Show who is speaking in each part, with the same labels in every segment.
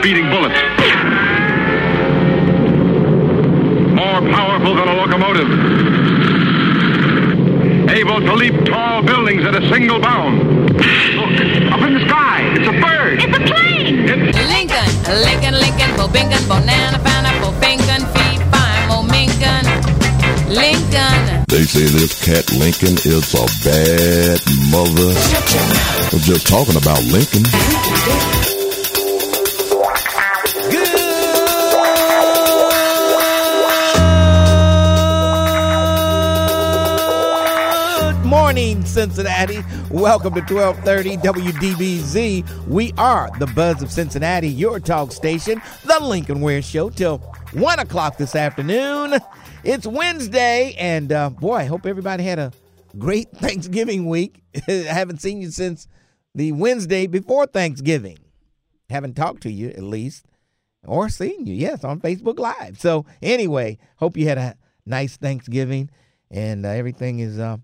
Speaker 1: Speeding bullet. More powerful than a locomotive. Able to leap tall buildings at a single bound.
Speaker 2: Cat Lincoln is a bad mother. I'm just talking about Lincoln.
Speaker 3: Good morning, Cincinnati. Welcome to 1230 WDBZ. We are the Buzz of Cincinnati, your talk station, the Lincoln Ware Show, till 1 o'clock this afternoon. It's Wednesday, and uh, boy, I hope everybody had a great Thanksgiving week. I haven't seen you since the Wednesday before Thanksgiving. Haven't talked to you, at least, or seen you, yes, on Facebook Live. So, anyway, hope you had a nice Thanksgiving, and uh, everything is. Uh,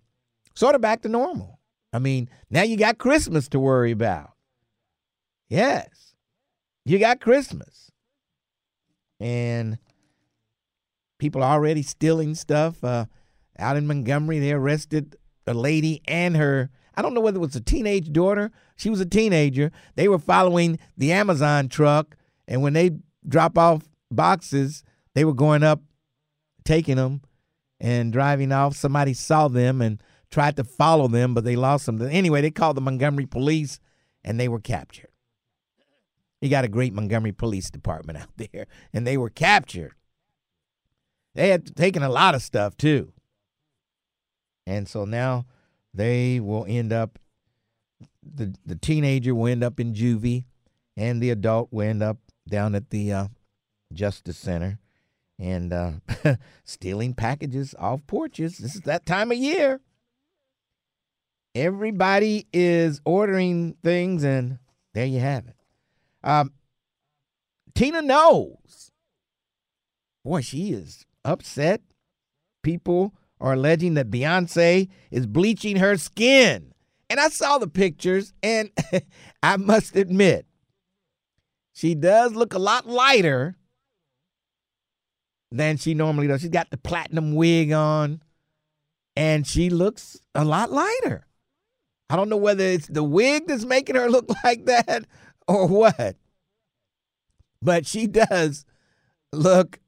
Speaker 3: sort of back to normal. I mean, now you got Christmas to worry about. Yes, you got Christmas. And people are already stealing stuff. Uh, out in Montgomery, they arrested a lady and her, I don't know whether it was a teenage daughter. She was a teenager. They were following the Amazon truck, and when they drop off boxes, they were going up, taking them, and driving off. Somebody saw them and tried to follow them, but they lost them. Anyway, they called the Montgomery police and they were captured. You got a great Montgomery Police Department out there, and they were captured. They had taken a lot of stuff too. And so now they will end up the the teenager will end up in juvie and the adult will end up down at the uh, Justice Center and uh, stealing packages off porches. This is that time of year. Everybody is ordering things, and there you have it. Um, Tina Knowles. Boy, she is upset. People are alleging that Beyonce is bleaching her skin. And I saw the pictures, and I must admit, she does look a lot lighter than she normally does. She's got the platinum wig on, and she looks a lot lighter. I don't know whether it's the wig that's making her look like that or what. But she does look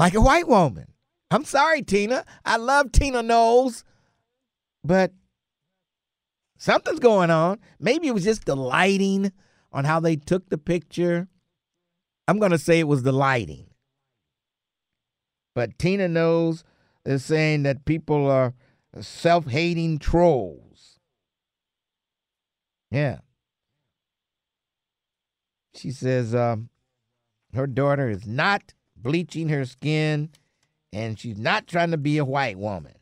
Speaker 3: like a white woman. I'm sorry, Tina. I love Tina Knowles, but something's going on. Maybe it was just the lighting on how they took the picture. I'm going to say it was the lighting. But Tina Knowles is saying that people are self hating trolls. Yeah. She says um, her daughter is not bleaching her skin and she's not trying to be a white woman.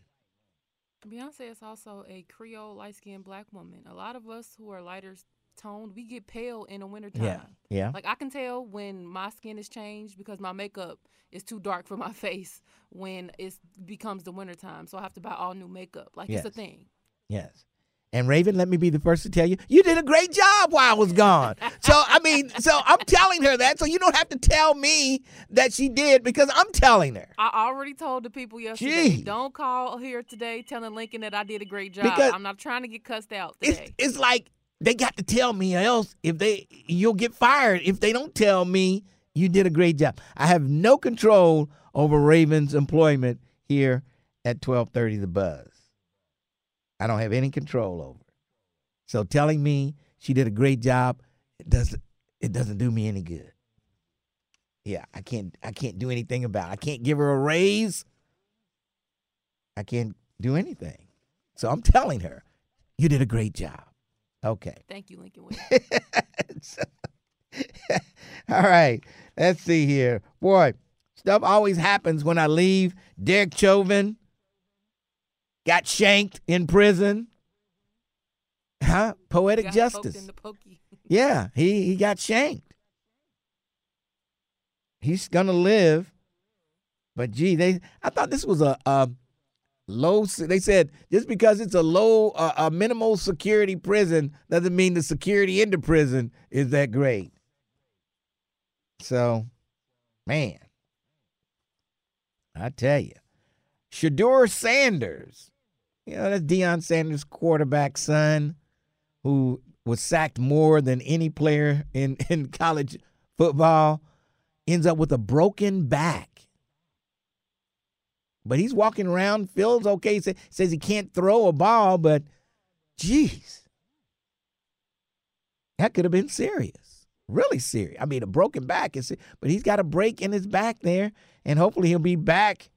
Speaker 4: Beyonce is also a Creole light skinned black woman. A lot of us who are lighter toned, we get pale in the wintertime.
Speaker 3: Yeah. Yeah.
Speaker 4: Like I can tell when my skin is changed because my makeup is too dark for my face when it becomes the wintertime. So I have to buy all new makeup. Like
Speaker 3: Yes.
Speaker 4: it's a thing.
Speaker 3: Yes. And Raven, let me be the first to tell you, you did a great job while I was gone. so I mean, so I'm telling her that, so you don't have to tell me that she did because I'm telling her.
Speaker 4: I already told the people yesterday,
Speaker 3: Gee.
Speaker 4: don't call here today telling Lincoln that I did a great job.
Speaker 3: Because-
Speaker 4: I'm not trying to get cussed out
Speaker 3: It's
Speaker 4: today.
Speaker 3: it's like they got to tell me, or else if they you'll get fired if they don't tell me you did a great job. I have no control over Raven's employment here at 1230 The Buzz. I don't have any control over. it. So telling me she did a great job, it doesn't it doesn't do me any good. Yeah, I can't I can't do anything about it. I can't give her a raise. I can't do anything. So I'm telling her, you did a great job. Okay.
Speaker 4: Thank you, Lincoln.
Speaker 3: All right. Let's see here. Boy, stuff always happens when I leave. Derek Chauvin got shanked in prison. Huh? Poetic justice.
Speaker 4: in the pokey.
Speaker 3: Yeah, he, he got shanked. He's to live But gee, they I thought this was a, a low. They said just because it's a low, uh, a minimal security prison doesn't mean the security in the prison is that great. So, man, I tell you, Shedeur Sanders, you know that's Deion Sanders' quarterback son, who was sacked more than any player in in college football, ends up with a broken back. But he's walking around, feels okay. Says he can't throw a ball, but geez, that could have been serious, really serious. I mean, a broken back is, but he's got a break in his back there, and hopefully he'll be back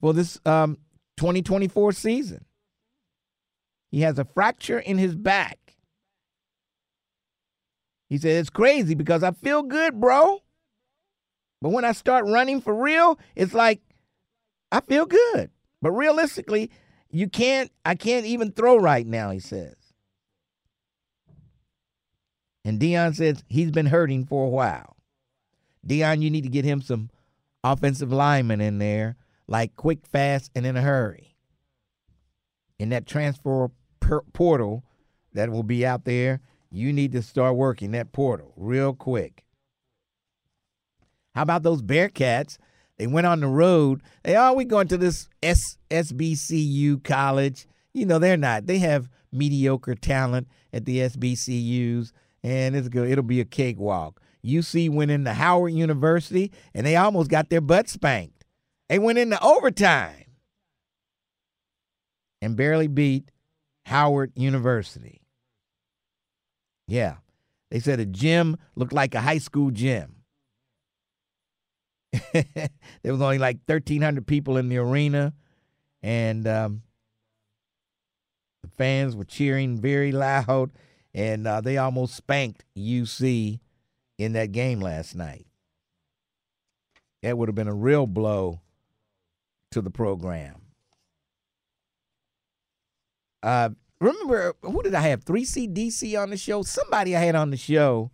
Speaker 3: for this um, 2024 season. He has a fracture in his back. He said, It's crazy because I feel good, bro. But when I start running for real, it's like I feel good. But realistically, you can't, I can't even throw right now, he says. And Deion says he's been hurting for a while. Deion, you need to get him some offensive linemen in there, like quick, fast, and in a hurry. In that transfer per- portal that will be out there, you need to start working that portal real quick. How about those Bearcats? They went on the road. They oh, we going to this S- SBCU college. You know they're not. They have mediocre talent at the SBCUs, and it's good. It'll be a cakewalk. UC went into Howard University, and they almost got their butt spanked. They went into overtime and barely beat Howard University. Yeah, they said a gym looked like a high school gym. there was only like 1,300 people in the arena, and um, the fans were cheering very loud, and uh, they almost spanked UC in that game last night. That would have been a real blow to the program. Uh, remember, who did I have? 3CDC on the show? Somebody I had on the show,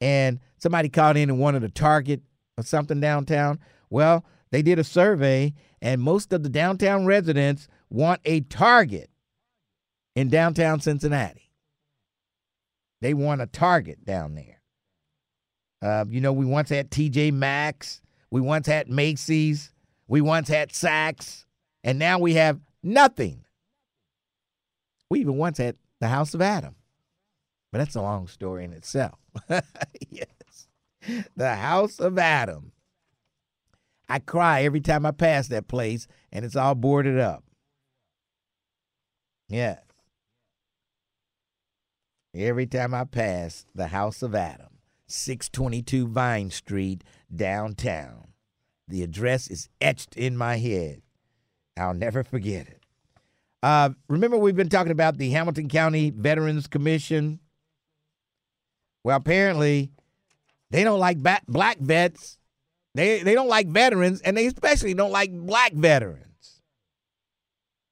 Speaker 3: and somebody called in and wanted a target or something downtown. Well, they did a survey, and most of the downtown residents want a target in downtown Cincinnati. They want a target down there. Uh, you know, we once had TJ Maxx, we once had Macy's, we once had Saks, and now we have nothing. We even once had the House of Adam, but that's a long story in itself. yes, the House of Adam. I cry every time I pass that place, and it's all boarded up. Yes. Every time I pass the House of Adam, 622 Vine Street, downtown. The address is etched in my head. I'll never forget it. Uh, remember, we've been talking about the Hamilton County Veterans Commission. Well, apparently, they don't like ba- black vets. They they don't like veterans, and they especially don't like black veterans.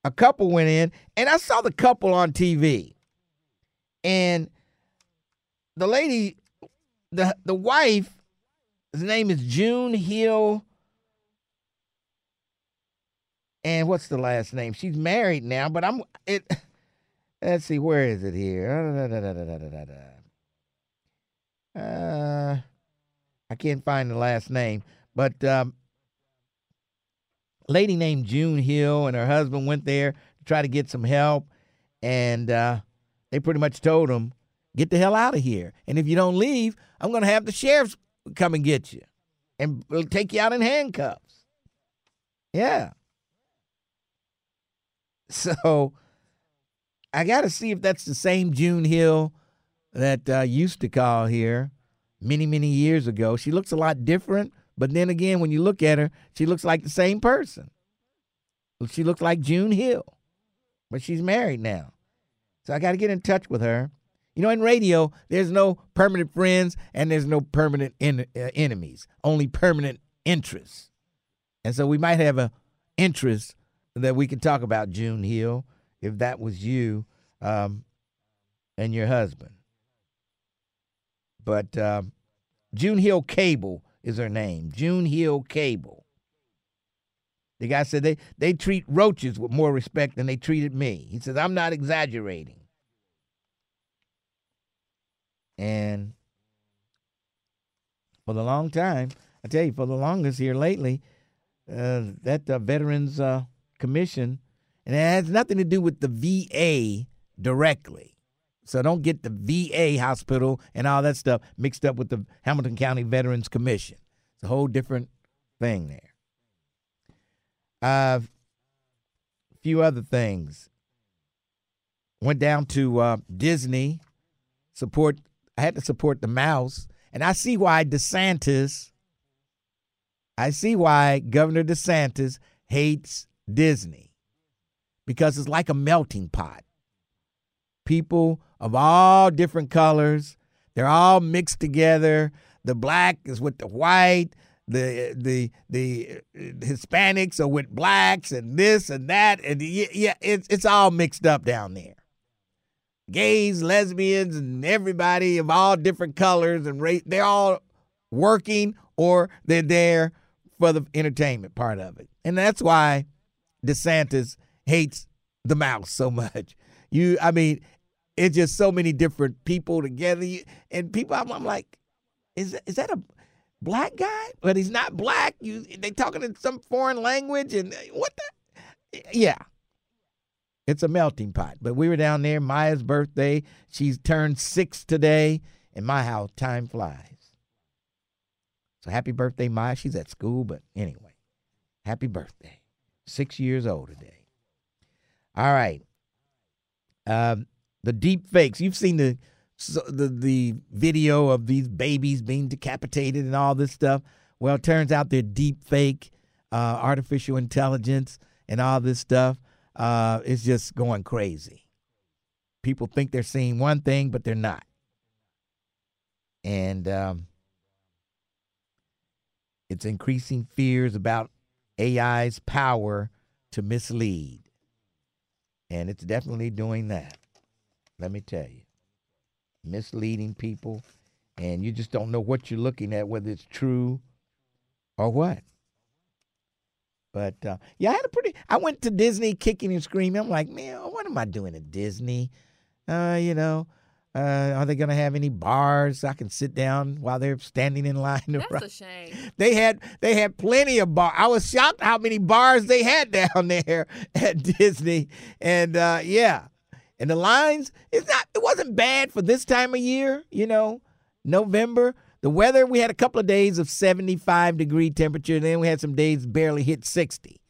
Speaker 3: A couple went in, and I saw the couple on TV, and the lady, the the wife, his name is June Hill. And what's the last name? She's married now, but I'm it. Let's see, where is it here? Uh, I can't find the last name, but um, lady named June Hill and her husband went there to try to get some help, and uh, they pretty much told them, "Get the hell out of here! And if you don't leave, I'm going to have the sheriffs come and get you, and take you out in handcuffs." Yeah. So I got to see if that's the same June Hill that uh, used to call here many, many years ago. She looks a lot different, but then again, when you look at her, she looks like the same person. She looks like June Hill, but she's married now. So I got to get in touch with her. You know, in radio, there's no permanent friends and there's no permanent en- uh, enemies, only permanent interests. And so we might have a interest that we could talk about June Hill if that was you um, and your husband. But um, June Hill Cable is her name. June Hill Cable. The guy said they, they treat roaches with more respect than they treated me. He says, I'm not exaggerating. And for the long time, I tell you, for the longest here lately, uh, that uh, Veterans uh, Commission, and it has nothing to do with the VA directly. So don't get the VA hospital and all that stuff mixed up with the Hamilton County Veterans Commission. It's a whole different thing there. A uh, few other things. Went down to uh, Disney. Support. I had to support the mouse, and I see why DeSantis. I see why Governor DeSantis hates Disney because it's like a melting pot. People of all different colors, they're all mixed together. The black is with the white, the the the uh, Hispanics are with blacks and this and that and yeah, it's it's all mixed up down there. Gays, lesbians, and everybody of all different colors and race, they're all working or they're there for the entertainment part of it, and that's why DeSantis hates the mouse so much. You, I mean, it's just so many different people together, and people. I'm, I'm like, is is that a black guy, but he's not black. You they talking in some foreign language and uh, what the yeah. It's a melting pot. But we were down there, Maya's birthday. She's turned six today. In my house, time flies. So happy birthday, Maya. She's at school, but anyway, happy birthday. Six years old today. All right. Um, the deep fakes. You've seen the the the video of these babies being decapitated and all this stuff. Well, it turns out they're deep fake, uh, artificial intelligence, and all this stuff. Uh, it's just going crazy. People think they're seeing one thing, but they're not. And um, it's increasing fears about AI's power to mislead. And it's definitely doing that. Let me tell you misleading people, and you just don't know what you're looking at, whether it's true or what. But uh, yeah, I had a pretty. I went to Disney kicking and screaming. I'm like, man, what am I doing at Disney? Uh, you know, uh, are they going to have any bars I can sit down while they're standing in line?
Speaker 4: That's a shame.
Speaker 3: They had they had plenty of bars. I was shocked how many bars they had down there at Disney. And uh, yeah, and the lines, it's not it wasn't bad for this time of year, you know, November. The weather, we had a couple of days of 75 degree temperature, and then we had some days barely hit 60.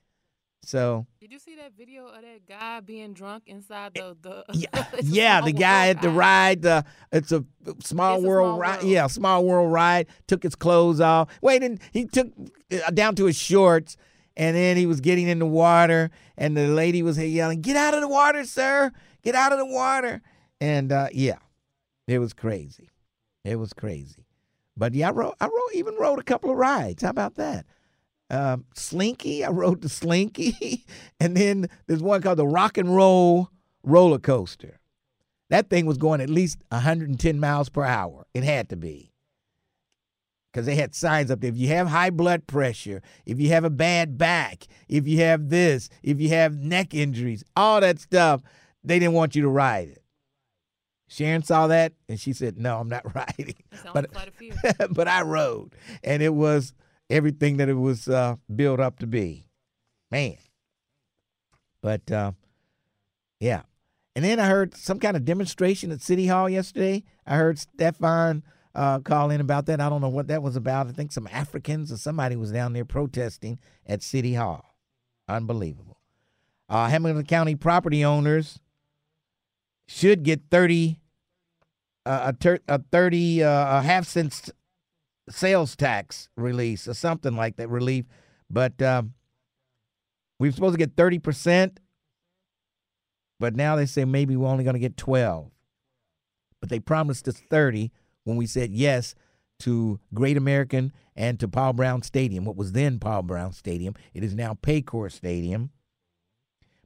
Speaker 3: So
Speaker 4: Did you see that video of that guy being drunk inside the the?
Speaker 3: yeah, yeah, the guy at the
Speaker 4: ride.
Speaker 3: uh, it's a small
Speaker 4: It's a
Speaker 3: world
Speaker 4: small
Speaker 3: ride.
Speaker 4: world.
Speaker 3: Yeah, small world ride. Took his clothes off. Wait, and he took uh, down to his shorts, and then he was getting in the water, and the lady was yelling, "Get out of the water, sir! Get out of the water!" And uh, yeah, it was crazy. It was crazy. But yeah, I rode. I rode. Even rode a couple of rides. How about that? Um, Slinky. I rode the Slinky, and then there's one called the Rock and Roll roller coaster. That thing was going at least 110 miles per hour. It had to be. Because they had signs up there. If you have high blood pressure, if you have a bad back, if you have this, if you have neck injuries, all that stuff, they didn't want you to ride it. Sharon saw that and she said, No, I'm not riding.
Speaker 4: Sounds
Speaker 3: But,
Speaker 4: flight of fear.
Speaker 3: but I rode. And it was everything that it was uh, built up to be. Man. But uh, yeah. And then I heard some kind of demonstration at City Hall yesterday. I heard Stefan uh, call in about that. I don't know what that was about. I think some Africans or somebody was down there protesting at City Hall. Unbelievable. Uh, Hamilton County property owners should get 30 uh, a, ter- a 30 uh, a half cent sales tax release or something like that relief but um, we were supposed to get 30% but now they say maybe we're only going to get 12 but they promised us 30 when we said yes to Great American and to Paul Brown Stadium. What was then Paul Brown Stadium it is now Paycor Stadium.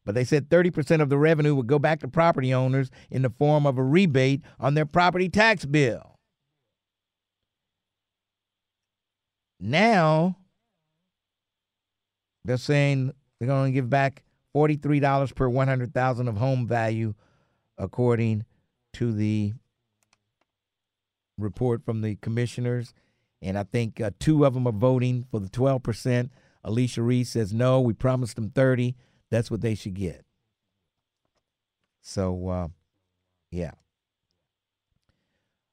Speaker 3: But they said 30% of the revenue would go back to property owners in the form of a rebate on their property tax bill. Now, They're saying they're going to give back forty-three dollars per one hundred thousand of home value, according to the report from the commissioners. And I think uh, two of them are voting for the twelve percent. Alicia Reece says no. We promised them thirty. That's what they should get. So, uh, yeah.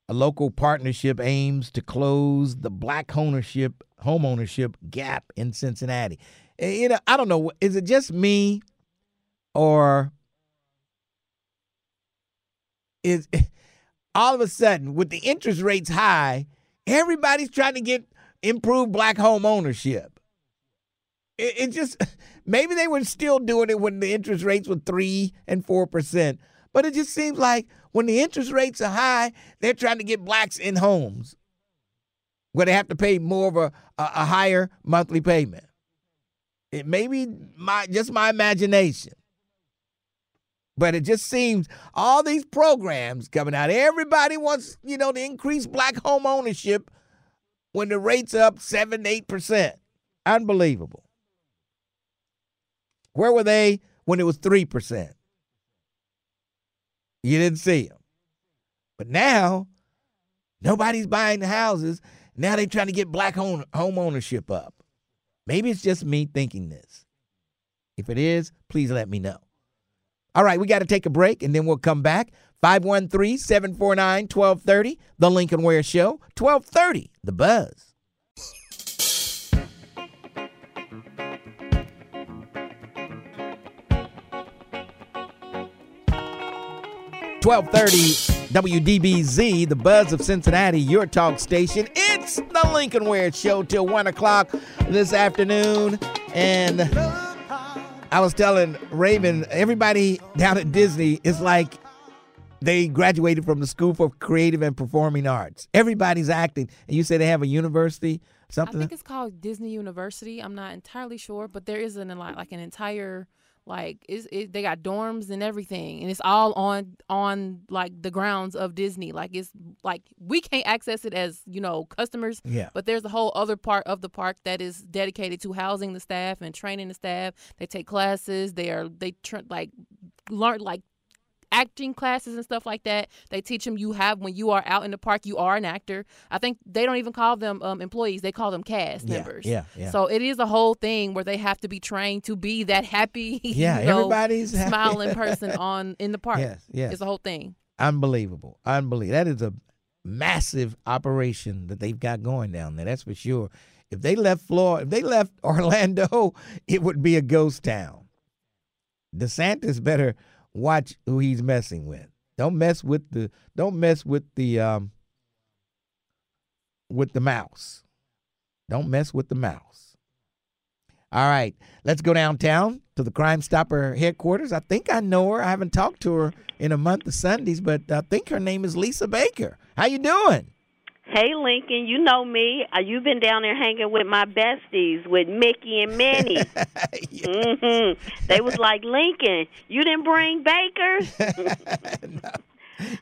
Speaker 3: A local partnership aims to close the black ownership home ownership gap in Cincinnati. Eh, You know, I don't know. Is it just me, or is all of a sudden with the interest rates high, everybody's trying to get improved black home ownership? It, it just maybe they were still doing it when the interest rates were three and four percent, but it just seems like when the interest rates are high, they're trying to get blacks in homes where they have to pay more of a, a, higher monthly payment. It may be my just my imagination. But it just seems all these programs coming out, everybody wants, you know, to increase black home ownership when the rate's up seven, eight percent. Unbelievable. Where were they when it was three percent? You didn't see them. But now, nobody's buying the houses. Now they're trying to get black home, home ownership up. Maybe it's just me thinking this. If it is, please let me know. All right, we got to take a break and then we'll come back. 513 749 1230, The Lincoln Ware Show, 1230, The Buzz. 1230 WDBZ, the buzz of Cincinnati, your talk station. It's the Lincoln Ware Show till 1 o'clock this afternoon. And I was telling Raven, everybody down at Disney is like they graduated from the School for Creative and Performing Arts. Everybody's acting. And you say they have a university, something?
Speaker 4: I think it's called Disney University. I'm not entirely sure, but there is an like like an entire like it's, it, they got dorms and everything, and it's all on on like the grounds of Disney. Like it's like we can't access it as you know customers.
Speaker 3: Yeah.
Speaker 4: But there's a whole other part of the park that is dedicated to housing the staff and training the staff. They take classes. They are they tr- like learn like acting classes and stuff like that. They teach them you have when you are out in the park, you are an actor. I think they don't even call them um, employees; they call them cast
Speaker 3: Yeah,
Speaker 4: members.
Speaker 3: yeah, yeah.
Speaker 4: So it is a whole thing where they have to be trained to be that happy,
Speaker 3: Yeah,
Speaker 4: you know,
Speaker 3: everybody's happy.
Speaker 4: smiling person on in the park.
Speaker 3: Yes, yes.
Speaker 4: it's a whole thing.
Speaker 3: Unbelievable. Unbelievable. That is a massive operation that they've got going down there. That's for sure. If they left Florida, if they left Orlando, it would be a ghost town. DeSantis better watch who he's messing with. Don't mess with the don't mess with the um with the mouse. Don't mess with the mouse. All right, let's go downtown to the Crime Stopper headquarters. I think I know her. I haven't talked to her in a month of Sundays, but I think her name is Lisa Baker. How you doing?
Speaker 5: Hey Lincoln, you know me. Uh, you've been down there hanging with my besties, with Mickey and Minnie. hmm They was like Lincoln. You didn't bring Baker.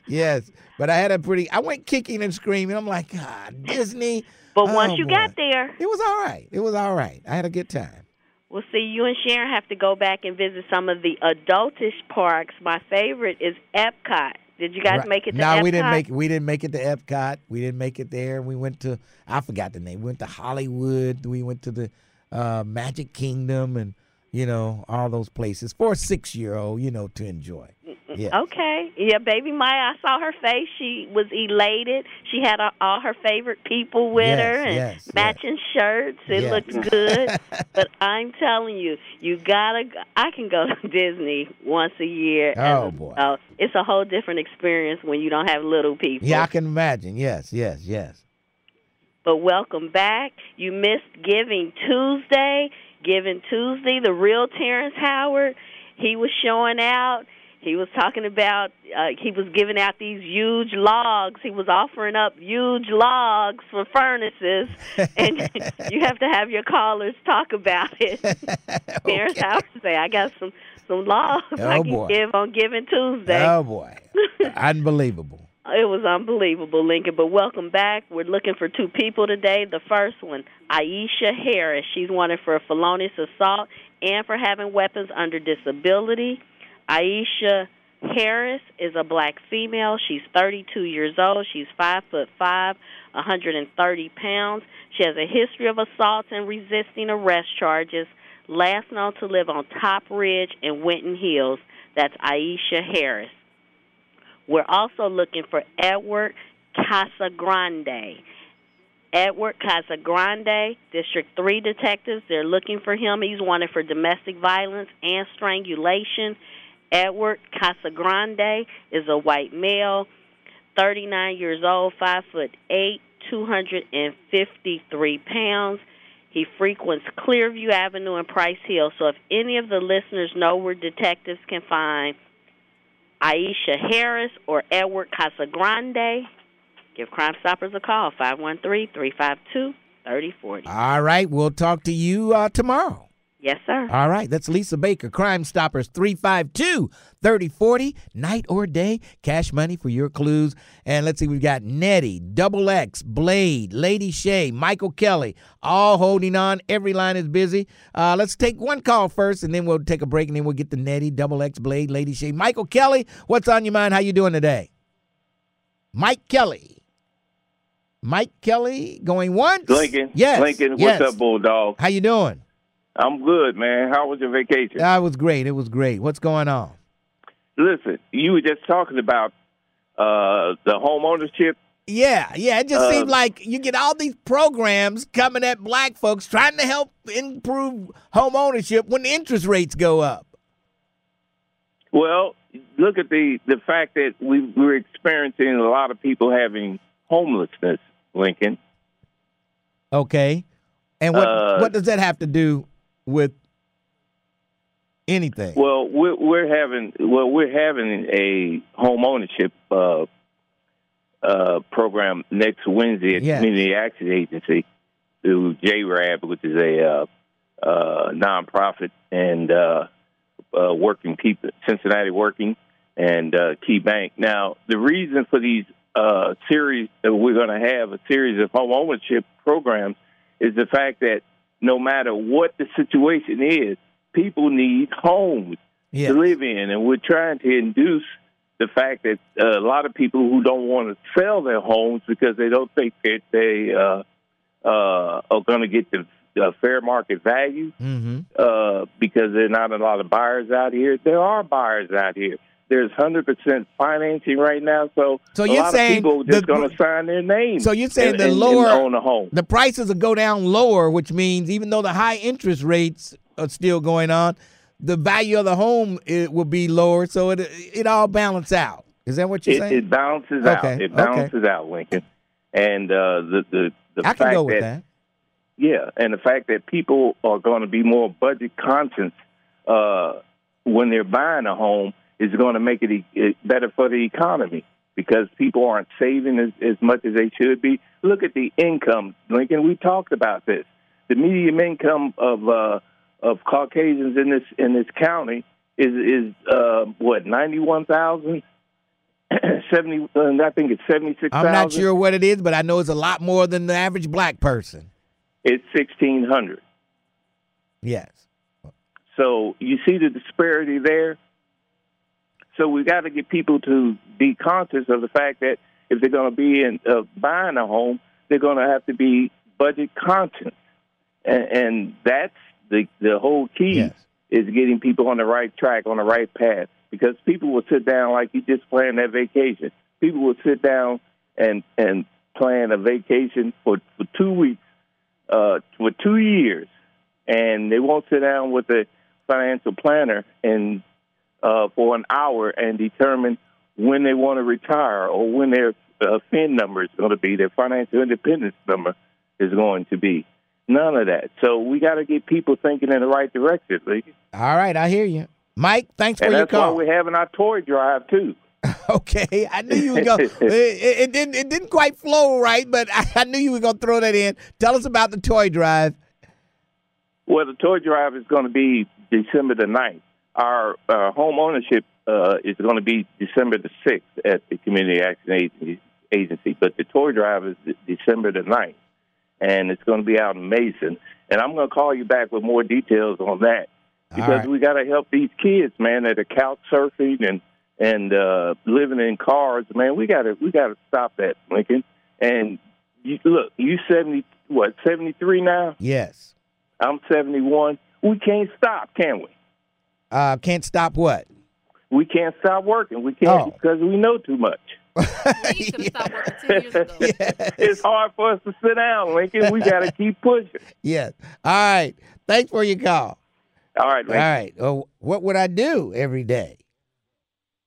Speaker 3: yes, but I had a pretty. I went kicking and screaming. I'm like, God, Disney.
Speaker 5: But
Speaker 3: Oh,
Speaker 5: once you
Speaker 3: boy.
Speaker 5: got there,
Speaker 3: it was all right. It was all right. I had a good time.
Speaker 5: well, see, you and Sharon have to go back and visit some of the adultish parks. My favorite is Epcot. Did you guys
Speaker 3: Right.
Speaker 5: make it to
Speaker 3: no,
Speaker 5: Epcot?
Speaker 3: we didn't make we didn't make it to Epcot. We didn't make it there. We went to I forgot the name. We went to Hollywood. We went to the uh, Magic Kingdom and you know all those places for a six year old. You know to enjoy. Yeah.
Speaker 5: Okay. Yeah, baby Maya, I saw her face. She was elated. She had uh, all her favorite people with
Speaker 3: Yes,
Speaker 5: her and
Speaker 3: yes, yes.
Speaker 5: matching shirts. It
Speaker 3: Yes.
Speaker 5: looked good. but I'm telling you, you gotta. go- I can go to Disney once a year.
Speaker 3: Oh, boy.
Speaker 5: uh, it's a whole different experience when you don't have little people.
Speaker 3: Yeah, I can imagine. Yes, yes, yes.
Speaker 5: But welcome back. You missed Giving Tuesday. Giving Tuesday, the real Terrence Howard, he was showing out. He was talking about, uh, he was giving out these huge logs. He was offering up huge logs for furnaces. And you have to have your callers talk about it. Terrence
Speaker 3: Okay.
Speaker 5: Howard say, I got some, some logs
Speaker 3: Oh,
Speaker 5: I can
Speaker 3: boy.
Speaker 5: give on Giving Tuesday.
Speaker 3: Oh boy, unbelievable.
Speaker 5: It was unbelievable, Lincoln. But welcome back. We're looking for two people today. The first one, Aisha Harris. She's wanted for a felonious assault and for having weapons under disability. Aisha Harris is a black female. She's 32 years old. She's five foot five, 130 pounds. She has a history of assaults and resisting arrest charges. Last known to live on Top Ridge in Winton Hills. That's Aisha Harris. We're also looking for Edward Casagrande. Edward Casagrande, District 3 detectives, they're looking for him. He's wanted for domestic violence and strangulation. Edward Casagrande is a white male, 39 years old, 5 foot 8, 253 pounds. He frequents Clearview Avenue and Price Hill. So if any of the listeners know where detectives can find Aisha Harris or Edward Casagrande, give Crime Stoppers a call, 513-352-3040.
Speaker 3: All right, we'll talk to you uh, tomorrow.
Speaker 5: Yes, sir.
Speaker 3: All right, that's Lisa Baker, Crime Stoppers 352 3040, night or day, cash money for your clues. And let's see, we've got Nettie, Double X, Blade, Lady Shay, Michael Kelly, all holding on. Every line is busy. Uh, let's take one call first, and then we'll take a break, and then we'll get to Nettie, Double X, Blade, Lady Shay. Michael Kelly, what's on your mind? How you doing today? Mike Kelly. Mike Kelly going once?
Speaker 6: Lincoln.
Speaker 3: Yes.
Speaker 6: Lincoln, what's
Speaker 3: yes.
Speaker 6: up, Bulldog?
Speaker 3: How you doing?
Speaker 6: I'm good, man. How was your vacation?
Speaker 3: That was great. It was great. What's going on?
Speaker 6: Listen, you were just talking about uh, the home ownership.
Speaker 3: Yeah, yeah. It just
Speaker 6: Uh,
Speaker 3: seems like you get all these programs coming at black folks trying to help improve home ownership when the interest rates go up.
Speaker 6: Well, look at the the fact that we we're experiencing a lot of people having homelessness, Lincoln.
Speaker 3: Okay. And what
Speaker 6: Uh,
Speaker 3: what does that have to do with anything?
Speaker 6: Well, we're, we're having well we're having a home ownership uh, uh, program next Wednesday at
Speaker 3: Yes.
Speaker 6: Community Action Agency through JRAB, which is a uh, uh, nonprofit and uh, uh, working people, Cincinnati Working and uh, Key Bank. Now, the reason for these uh, series that we're going to have a series of home ownership programs is the fact that no matter what the situation is, people need homes
Speaker 3: yeah.
Speaker 6: to live in, and we're trying to induce the fact that uh, a lot of people who don't want to sell their homes because they don't think that they uh, uh, are going to get the uh, fair market value
Speaker 3: Mm-hmm.
Speaker 6: uh, because there are not a lot of buyers out here. There are buyers out here. There's hundred percent financing right now, so,
Speaker 3: So
Speaker 6: a
Speaker 3: you're
Speaker 6: lot
Speaker 3: saying
Speaker 6: of people are just
Speaker 3: the-
Speaker 6: going to sign their name.
Speaker 3: So you're saying
Speaker 6: and,
Speaker 3: the
Speaker 6: and- and
Speaker 3: lower-
Speaker 6: own a home.
Speaker 3: The prices will go down lower, which means even though the high interest rates are still going on, the value of the home it will be lower. So it it all balances out. Is that what you're
Speaker 6: It,
Speaker 3: saying?
Speaker 6: it balances
Speaker 3: Okay,
Speaker 6: out. It
Speaker 3: okay.
Speaker 6: out, Lincoln. And uh, the the the
Speaker 3: I
Speaker 6: fact
Speaker 3: can go with
Speaker 6: that
Speaker 3: that.
Speaker 6: Yeah, and the fact that people are going to be more budget conscious uh, when they're buying a home is going to make it, e- better for the economy because people aren't saving as, as much as they should be. Look at the income, Lincoln. We talked about this. The median income of uh, of Caucasians in this in this county is is uh, what ninety one thousand. 70 uh, I think it's 76,000.
Speaker 3: I'm not sure what it is, but I know it's a lot more than the average black person.
Speaker 6: It's 1600.
Speaker 3: Yes.
Speaker 6: So you see the disparity there. So we got to get people to be conscious of the fact that if they're going to be in uh, buying a home, they're going to have to be budget conscious, and, and that's the the whole key
Speaker 3: Yes.
Speaker 6: is getting people on the right track, on the right path. Because people will sit down like you just planned that vacation. People will sit down and and plan a vacation for for two weeks, uh, for two years, and they won't sit down with a financial planner and uh, for an hour and determine when they want to retire or when their uh, FIN number is going to be, their financial independence number is going to be. None of that. So we got to get people thinking in the right direction, Lee.
Speaker 3: All right, I hear you. Mike, thanks for
Speaker 6: and
Speaker 3: your
Speaker 6: that's why
Speaker 3: call.
Speaker 6: we're having our toy drive too.
Speaker 3: Okay, I knew you were going. it, it, it didn't. It didn't quite flow right, but I, I knew you were going to throw that in. Tell us about the toy drive.
Speaker 6: Well, the toy drive is going to be December the 9th. Our uh, home ownership uh, is going to be December the 6th at the Community Action Agency, agency but the toy drive is December the 9th, and it's going to be out in Mason. And I'm going to call you back with more details on that because
Speaker 3: right.
Speaker 6: we got to help these kids, man, that are couch surfing and and uh, living in cars. Man, we got to we got to stop that, Lincoln. And you, look, you seventy what seventy three now?
Speaker 3: Yes.
Speaker 6: I'm seventy one. We can't stop, can we?
Speaker 3: Uh, can't stop what?
Speaker 6: We can't stop working. We can't
Speaker 3: Oh.
Speaker 6: because we know too much.
Speaker 4: We should have stopped working ten years ago.
Speaker 6: It's hard for us to sit down, Lincoln. We got to keep pushing.
Speaker 3: Yes. All right. Thanks for your call.
Speaker 6: All right,
Speaker 3: All
Speaker 6: Lincoln.
Speaker 3: right. Well, what would I do every day?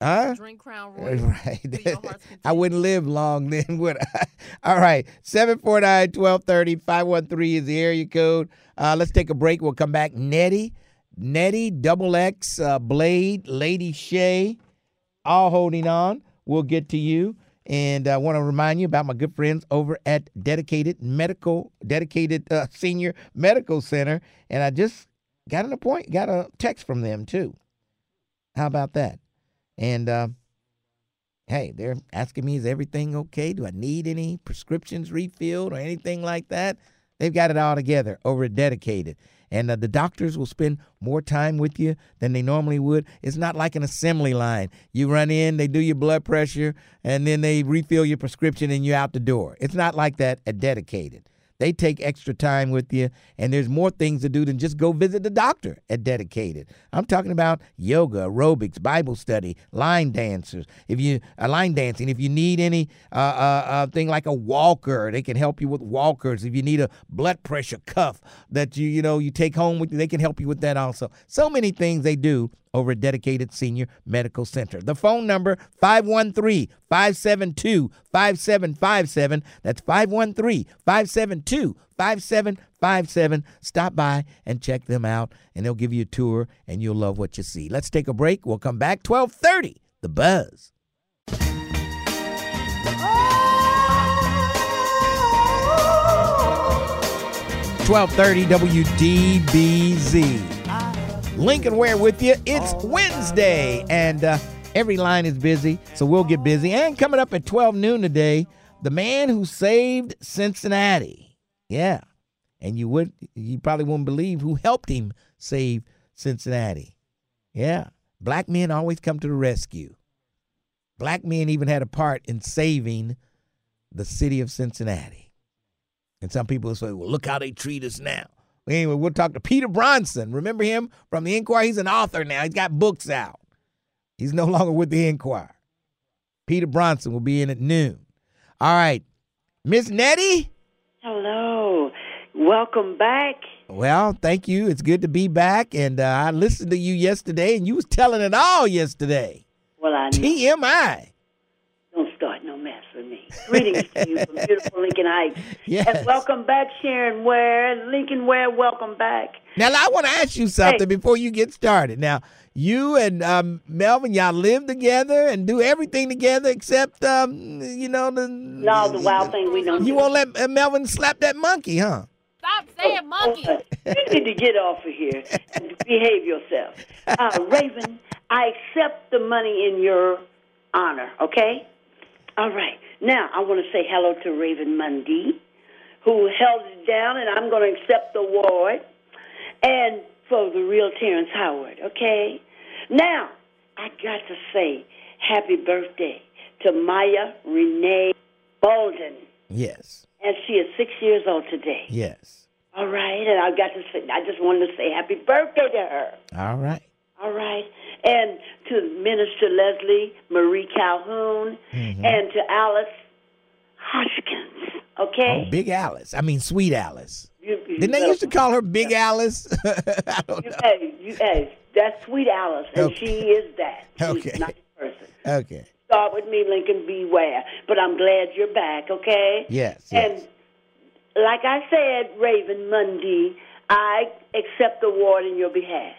Speaker 3: Huh?
Speaker 4: Drink Crown Royal.
Speaker 3: Right.
Speaker 4: to your heart's
Speaker 3: I wouldn't live long then, would I? All right. 749 1230 513 is the area code. Uh, let's take a break. We'll come back. Nettie, Nettie, Double X, uh, Blade, Lady Shay, all holding on. We'll get to you. And I want to remind you about my good friends over at Dedicated Medical, Dedicated uh, Senior Medical Center. And I just got an appointment, got a text from them too. How about that? And uh, hey, they're asking me, is everything okay? Do I need any prescriptions refilled or anything like that? They've got it all together over at Dedicated. And uh, the doctors will spend more time with you than they normally would. It's not like an assembly line. You run in, they do your blood pressure, and then they refill your prescription and you're out the door. It's not like that at Dedicated. They take extra time with you, and there's more things to do than just go visit the doctor at Dedicated. I'm talking about yoga, aerobics, Bible study, line dancers. If you uh, line dancing, if you need any uh, uh, uh, thing like a walker, they can help you with walkers. If you need a blood pressure cuff that you you know you take home with you, they can help you with that also. So many things they do over at Dedicated Senior Medical Center. The phone number 513-572-5757. That's 513-572-5757. Stop by and check them out and they'll give you a tour and you'll love what you see. Let's take a break. We'll come back 1230. The Buzz. 1230 WDBZ. Lincoln Ware with you. It's Wednesday, and uh, every line is busy, so we'll get busy. And coming up at 12 noon today, the man who saved Cincinnati. Yeah. And you would you probably wouldn't believe who helped him save Cincinnati. Yeah. Black men always come to the rescue. Black men even had a part in saving the city of Cincinnati. And some people say, well, look how they treat us now. Anyway, we'll talk to Peter Bronson. Remember him from the Inquirer? He's an author now. He's got books out. He's no longer with the Inquirer. Peter Bronson will be in at noon. All right. Miss Nettie?
Speaker 7: Hello. Welcome back.
Speaker 3: Well, thank you. It's good to be back. And uh, I listened to you yesterday, and you was telling it all yesterday.
Speaker 7: Well, I know.
Speaker 3: TMI.
Speaker 7: Don't start no mess with me. Greetings to you from beautiful Lincoln Heights.
Speaker 3: Yes.
Speaker 7: And welcome back, Sharon Ware. Lincoln Ware, welcome back.
Speaker 3: Now, I want to ask you something
Speaker 7: Hey.
Speaker 3: before you get started. Now, you and um, Melvin, y'all live together and do everything together except, um, you know, the.
Speaker 7: No, the wild thing we don't
Speaker 3: You
Speaker 7: do.
Speaker 3: won't let uh, Melvin slap that monkey, huh?
Speaker 4: Stop saying monkey.
Speaker 7: Uh, you need to get off of here and behave yourself. Uh, Raven, I accept the money in your honor, okay? All right. Now, I want to say hello to Raven Mundy, who held it down, and I'm going to accept the award. And for the real Terrence Howard, okay? Now, I got to say happy birthday to Maya Renee Bolden.
Speaker 3: Yes.
Speaker 7: And she is six years old today.
Speaker 3: Yes.
Speaker 7: All right, and I got to say, I just wanted to say happy birthday to her.
Speaker 3: All right.
Speaker 7: All right, and to Minister Leslie Marie Calhoun,
Speaker 3: Mm-hmm.
Speaker 7: and to Alice Hoskins. Okay,
Speaker 3: Oh, Big Alice. I mean, Sweet Alice.
Speaker 7: you, you
Speaker 3: Didn't they used to call her Big Alice? I don't
Speaker 7: You,
Speaker 3: know.
Speaker 7: hey, you, hey, that's sweet Alice, and
Speaker 3: Okay.
Speaker 7: she is that. She's
Speaker 3: Okay.
Speaker 7: a nice person.
Speaker 3: Okay.
Speaker 7: Start with me, Lincoln. Beware. But I'm glad you're back. Okay.
Speaker 3: Yes.
Speaker 7: And
Speaker 3: yes.
Speaker 7: like I said, Raven Mundy, I accept the award in your behalf.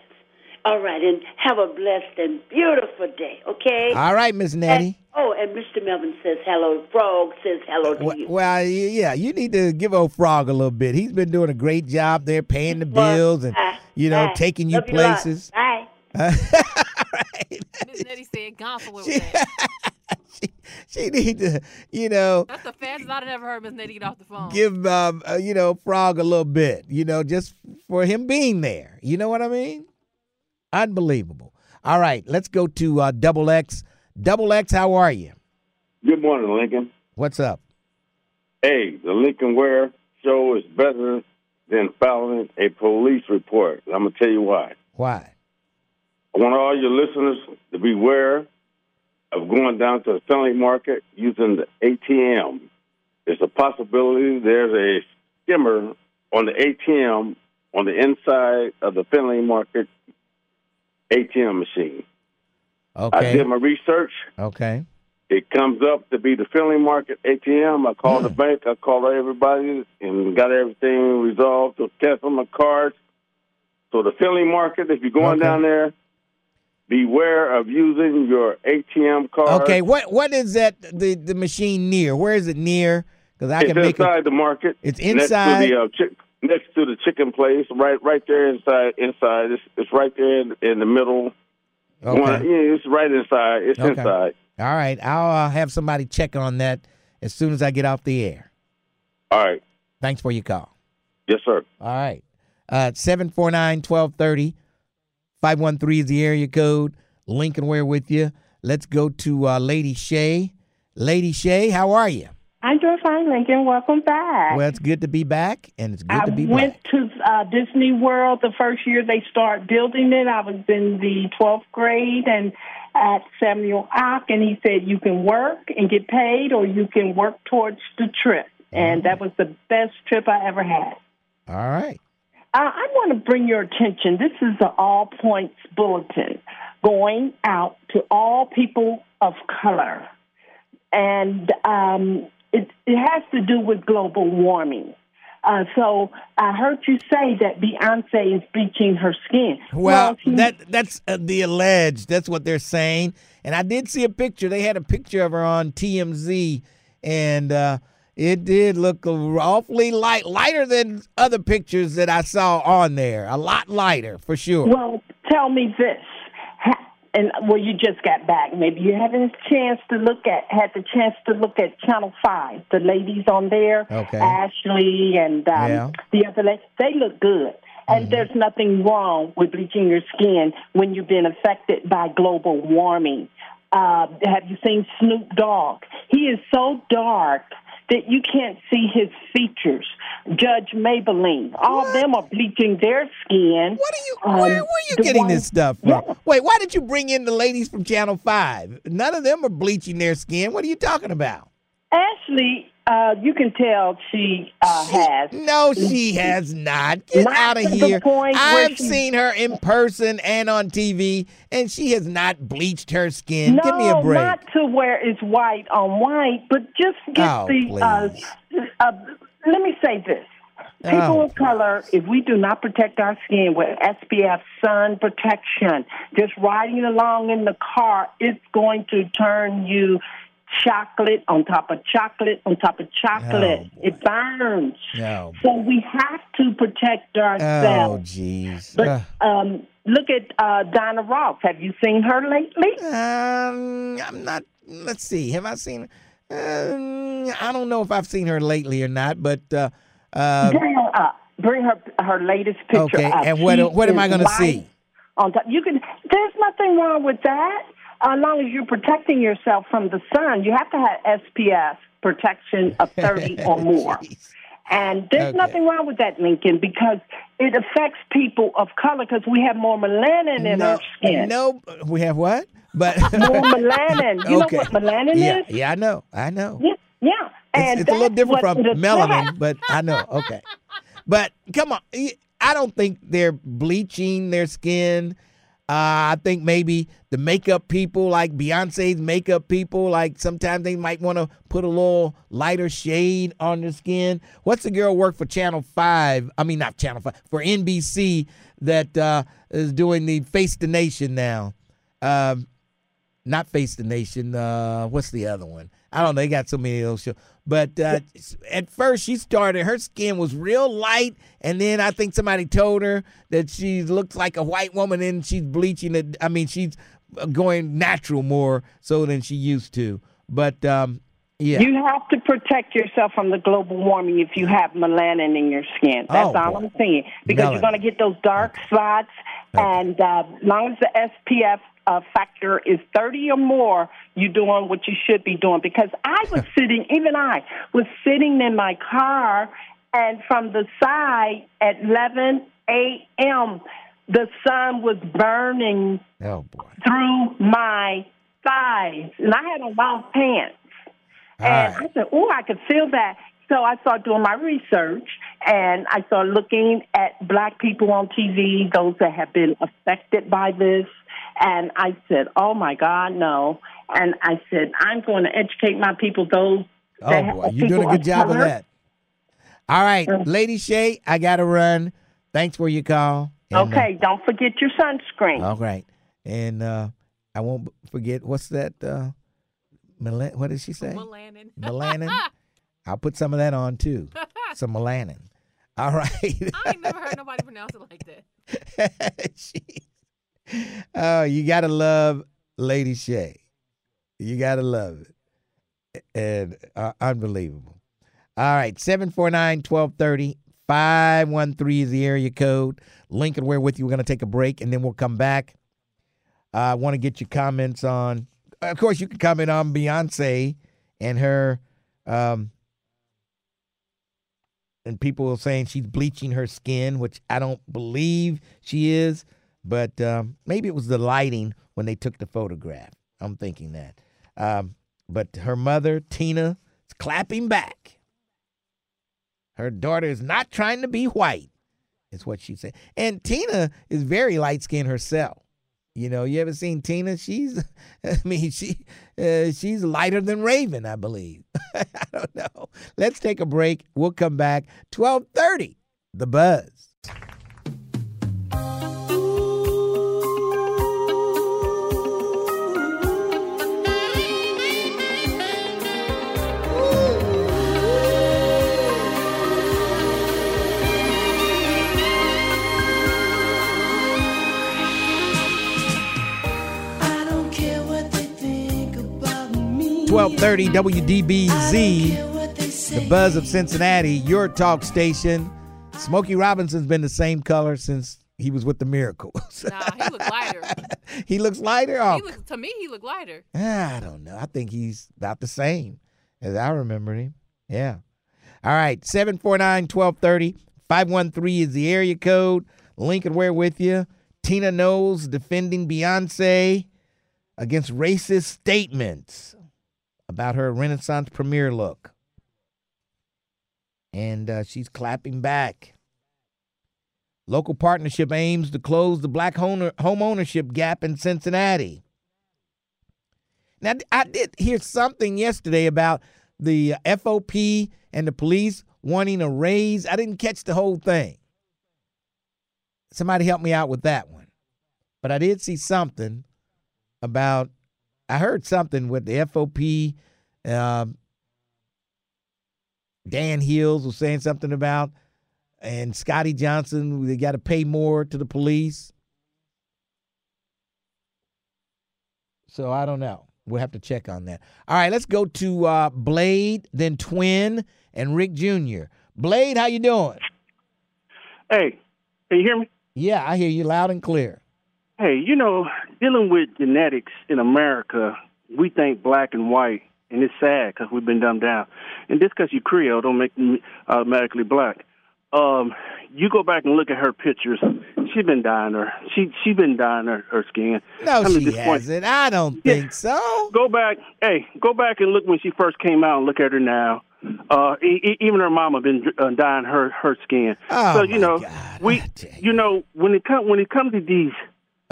Speaker 7: All right, and have a blessed and beautiful day, okay?
Speaker 3: All right, Miss Nettie.
Speaker 7: And- oh, and Mr. Melvin says hello. Frog says hello to
Speaker 3: Well,
Speaker 7: you.
Speaker 3: well, yeah, you need to give old Frog a little bit. He's been doing a great job there, paying the bills and
Speaker 7: Bye.
Speaker 3: you know
Speaker 7: Bye.
Speaker 3: taking you
Speaker 7: Love a lot.
Speaker 3: places.
Speaker 7: Bye.
Speaker 3: All right.
Speaker 4: Miss Nettie said said for with
Speaker 3: She-
Speaker 4: that.
Speaker 3: she, she need to, you know,
Speaker 4: That's the fastest I've ever heard Miss Nettie get off the phone.
Speaker 3: give um, uh, you know Frog a little bit, you know, just for him being there. You know what I mean? Unbelievable. All right, let's go to uh, Double X. Double X, how are you?
Speaker 8: Good morning, Lincoln.
Speaker 3: What's up?
Speaker 8: Hey, the Lincoln Ware show is better than filing a police report. I'm going to tell you why.
Speaker 3: Why?
Speaker 8: I want all your listeners to beware of going down to the Findlay market using the ATM. There's a possibility there's a skimmer on the ATM on the inside of the Findlay market ATM machine.
Speaker 3: Okay.
Speaker 8: I did my research.
Speaker 3: Okay.
Speaker 8: It comes up to be the Findlay Market ATM. I called the bank. I called everybody and got everything resolved to cancel my cards. So the Findlay Market, if you're going
Speaker 3: Okay.
Speaker 8: down there, beware of using your ATM card.
Speaker 3: Okay. What what is that? The the machine near? Where is it near? Because I
Speaker 8: it's
Speaker 3: can make
Speaker 8: inside
Speaker 3: a,
Speaker 8: the market.
Speaker 3: It's inside?
Speaker 8: the uh, chick, next to the chicken place, right right there inside. Inside, it's, it's right there in, in the middle.
Speaker 3: Okay.
Speaker 8: One, yeah, it's right inside. It's
Speaker 3: Okay.
Speaker 8: inside.
Speaker 3: All right. I'll uh, have somebody check on that as soon as I get off the air.
Speaker 8: All right.
Speaker 3: Thanks for your call.
Speaker 8: Yes, sir.
Speaker 3: All right. Uh 749 1230. 513 is the area code. Lincoln, we're with you. Let's go to uh, Lady Shay. Lady Shay, how are you?
Speaker 9: I'm doing fine, Lincoln. Welcome back.
Speaker 3: Well, it's good to be back, and it's good
Speaker 9: I
Speaker 3: to be back.
Speaker 9: I went to uh, Disney World the first year they start building it. I was in the 12th grade and at Samuel Ock, and he said you can work and get paid, or you can work towards the trip. And that was the best trip I ever had.
Speaker 3: All right.
Speaker 9: Uh, I want to bring your attention. This is the All Points Bulletin going out to all people of color. And um, it, it has to do with global warming. Uh, so I heard you say that Beyonce is bleaching her skin.
Speaker 3: Well,
Speaker 9: she-
Speaker 3: that that's uh, the alleged. That's what they're saying. And I did see a picture. They had a picture of her on TMZ, and uh, it did look awfully light, lighter than other pictures that I saw on there. A lot lighter, for sure.
Speaker 9: Well, tell me this. And well, you just got back. Maybe you haven't a chance to look at had the chance to look at Channel Five. The ladies on there,
Speaker 3: Okay.
Speaker 9: Ashley and um,
Speaker 3: Yeah.
Speaker 9: the other ladies, they look good. And there's nothing wrong with bleaching your skin when you've been affected by global warming. Uh, have you seen Snoop Dogg? He is so dark that you can't see his features. Judge Maybelline, all of them are bleaching their skin.
Speaker 3: What are you?
Speaker 9: Um,
Speaker 3: where, where are you getting
Speaker 9: one-
Speaker 3: this stuff from?
Speaker 9: Yeah.
Speaker 3: Wait, why did you bring in the ladies from Channel Five? None of them are bleaching their skin. What are you talking about?
Speaker 9: Ashley, uh, you can tell she uh, has.
Speaker 3: No, she has not. Get
Speaker 9: Not
Speaker 3: out of here. I've
Speaker 9: she-
Speaker 3: seen her in person and on TV, and she has not bleached her skin.
Speaker 9: No,
Speaker 3: Give me a break.
Speaker 9: not to where it's white on white, but just get
Speaker 3: Oh,
Speaker 9: the. Uh, uh, let me say this. People
Speaker 3: Oh.
Speaker 9: of color, if we do not protect our skin with SPF sun protection, just riding along in the car, it's going to turn you chocolate on top of chocolate on top of chocolate.
Speaker 3: Oh,
Speaker 9: it burns.
Speaker 3: No.
Speaker 9: So we have to protect ourselves.
Speaker 3: Oh, jeez.
Speaker 9: But um, look at uh, Donna Ross. Have you seen her lately?
Speaker 3: um, I'm not. Let's see. Have I seen? Um, I don't know if I've seen her lately or not, but uh, uh,
Speaker 9: Bring her up. Bring her her latest picture
Speaker 3: okay.
Speaker 9: up.
Speaker 3: And what
Speaker 9: She
Speaker 3: what am I going to see?
Speaker 9: On top. You can. There's nothing wrong with that. As long as you're protecting yourself from the sun, you have to have SPF protection of 30 or more. And there's
Speaker 3: Okay.
Speaker 9: nothing wrong with that, Lincoln, because it affects people of color because we have more melanin in
Speaker 3: no,
Speaker 9: our skin.
Speaker 3: no, we have what? But
Speaker 9: More melanin. You
Speaker 3: okay.
Speaker 9: know what melanin
Speaker 3: yeah,
Speaker 9: is?
Speaker 3: Yeah, I know. I know.
Speaker 9: Yeah. yeah. And
Speaker 3: it's a little different from melanin, but I know. Okay. But come on. I don't think they're bleaching their skin. Uh, I think maybe the makeup people, like Beyonce's makeup people, like sometimes they might want to put a little lighter shade on their skin. What's the girl work for Channel 5? I mean, not Channel 5, for NBC that uh, is doing the Face the Nation now. Um, not Face the Nation. Uh, what's the other one? I don't know. They got so many of those shows. But uh, at first, she started. Her skin was real light, and then I think somebody told her that she looks like a white woman, and she's bleaching it. I mean, she's going natural more so than she used to. But um, yeah,
Speaker 9: You have to protect yourself from the global warming if you have melanin in your skin. That's
Speaker 3: Oh,
Speaker 9: all
Speaker 3: boy.
Speaker 9: I'm saying. Because
Speaker 3: Melanin.
Speaker 9: you're going to get those dark spots, and uh, long as the SPF uh, factor is 30 or more, you're doing what you should be doing. Because I was sitting, even I was sitting in my car, and from the side at 11 a.m., the sun was burning
Speaker 3: oh boy.
Speaker 9: through my thighs, and I had on long pants.
Speaker 3: All
Speaker 9: And
Speaker 3: right.
Speaker 9: I said, "Oh, I could feel that." So I started doing my research, and I started looking at black people on TV, those that have been affected by this. And I said, "Oh my God, no!" And I said, "I'm going to educate my people. Those
Speaker 3: Oh
Speaker 9: that have
Speaker 3: boy, you're doing a
Speaker 9: people
Speaker 3: good job of that. All right, Lady Shay, I gotta run. Thanks for your call. And, uh,
Speaker 9: Okay, don't forget your sunscreen.
Speaker 3: all right, and uh, I won't forget what's that. Uh, melan- what did she say?
Speaker 4: Melanin.
Speaker 3: Melanin. I'll put some of that on too. Some melanin. All right.
Speaker 4: I ain't never heard nobody pronounce it like that.
Speaker 3: Jeez. Oh, you gotta love Lady Shay. You gotta love it. And uh, unbelievable. All right, 749-1230. 513 is the area code. Lincoln, we're with you. We're gonna take a break and then we'll come back. I want to get your comments on of course you can comment on Beyonce and her um and people saying she's bleaching her skin, which I don't believe she is, but um, maybe it was the lighting when they took the photograph. I'm thinking that. Um, but her mother, Tina, is clapping back. Her daughter is not trying to be white, is what she said. And Tina is very light skinned herself. You know, you ever seen Tina? She's, I mean, she, uh, she's lighter than Raven, I believe. I don't know. Let's take a break. We'll come back. Twelve thirty. The Buzz. 1230 WDBZ,
Speaker 10: The
Speaker 3: buzz of Cincinnati, your talk station. Smokey Robinson's been the same color since he was with the Miracles.
Speaker 4: Nah, he look lighter.
Speaker 3: he looks lighter. Oh,
Speaker 4: He to me, he look lighter.
Speaker 3: Ah, I don't know. I think he's about the same as I remember him. Yeah. All right. 749 1230. 513 is the area code. Lincoln, we're with you. Tina Knowles defending Beyonce against racist statements about her Renaissance premiere look. And uh, she's clapping back. Local partnership aims to close the black home home ownership gap in Cincinnati. Now, I did hear something yesterday about the FOP and the police wanting a raise. I didn't catch the whole thing. Somebody help me out with that one. But I did see something about, I heard something with the FOP. Um, Dan Hils was saying something about, and Scotty Johnson, they got to pay more to the police. So I don't know. We'll have to check on that. All right, let's go to uh, Blade, then Twin, and Rick Jr. Blade, how you doing?
Speaker 11: Hey, can you hear me?
Speaker 3: Yeah, I hear you loud and clear.
Speaker 11: Hey, you know, dealing with genetics in America, we think black and white, and it's sad because we've been dumbed down. And just because you're Creole don't make you automatically black. Um, you go back and look at her pictures. She's been dyeing her. She she been dyeing her, her skin.
Speaker 3: No,
Speaker 11: I mean,
Speaker 3: she hasn't. I don't think so.
Speaker 11: Go back, hey, go back and look when she first came out and look at her now. Uh, e- even her mama been uh, dyeing her her skin.
Speaker 3: Oh,
Speaker 11: so you know, we you know when it come when it comes to these.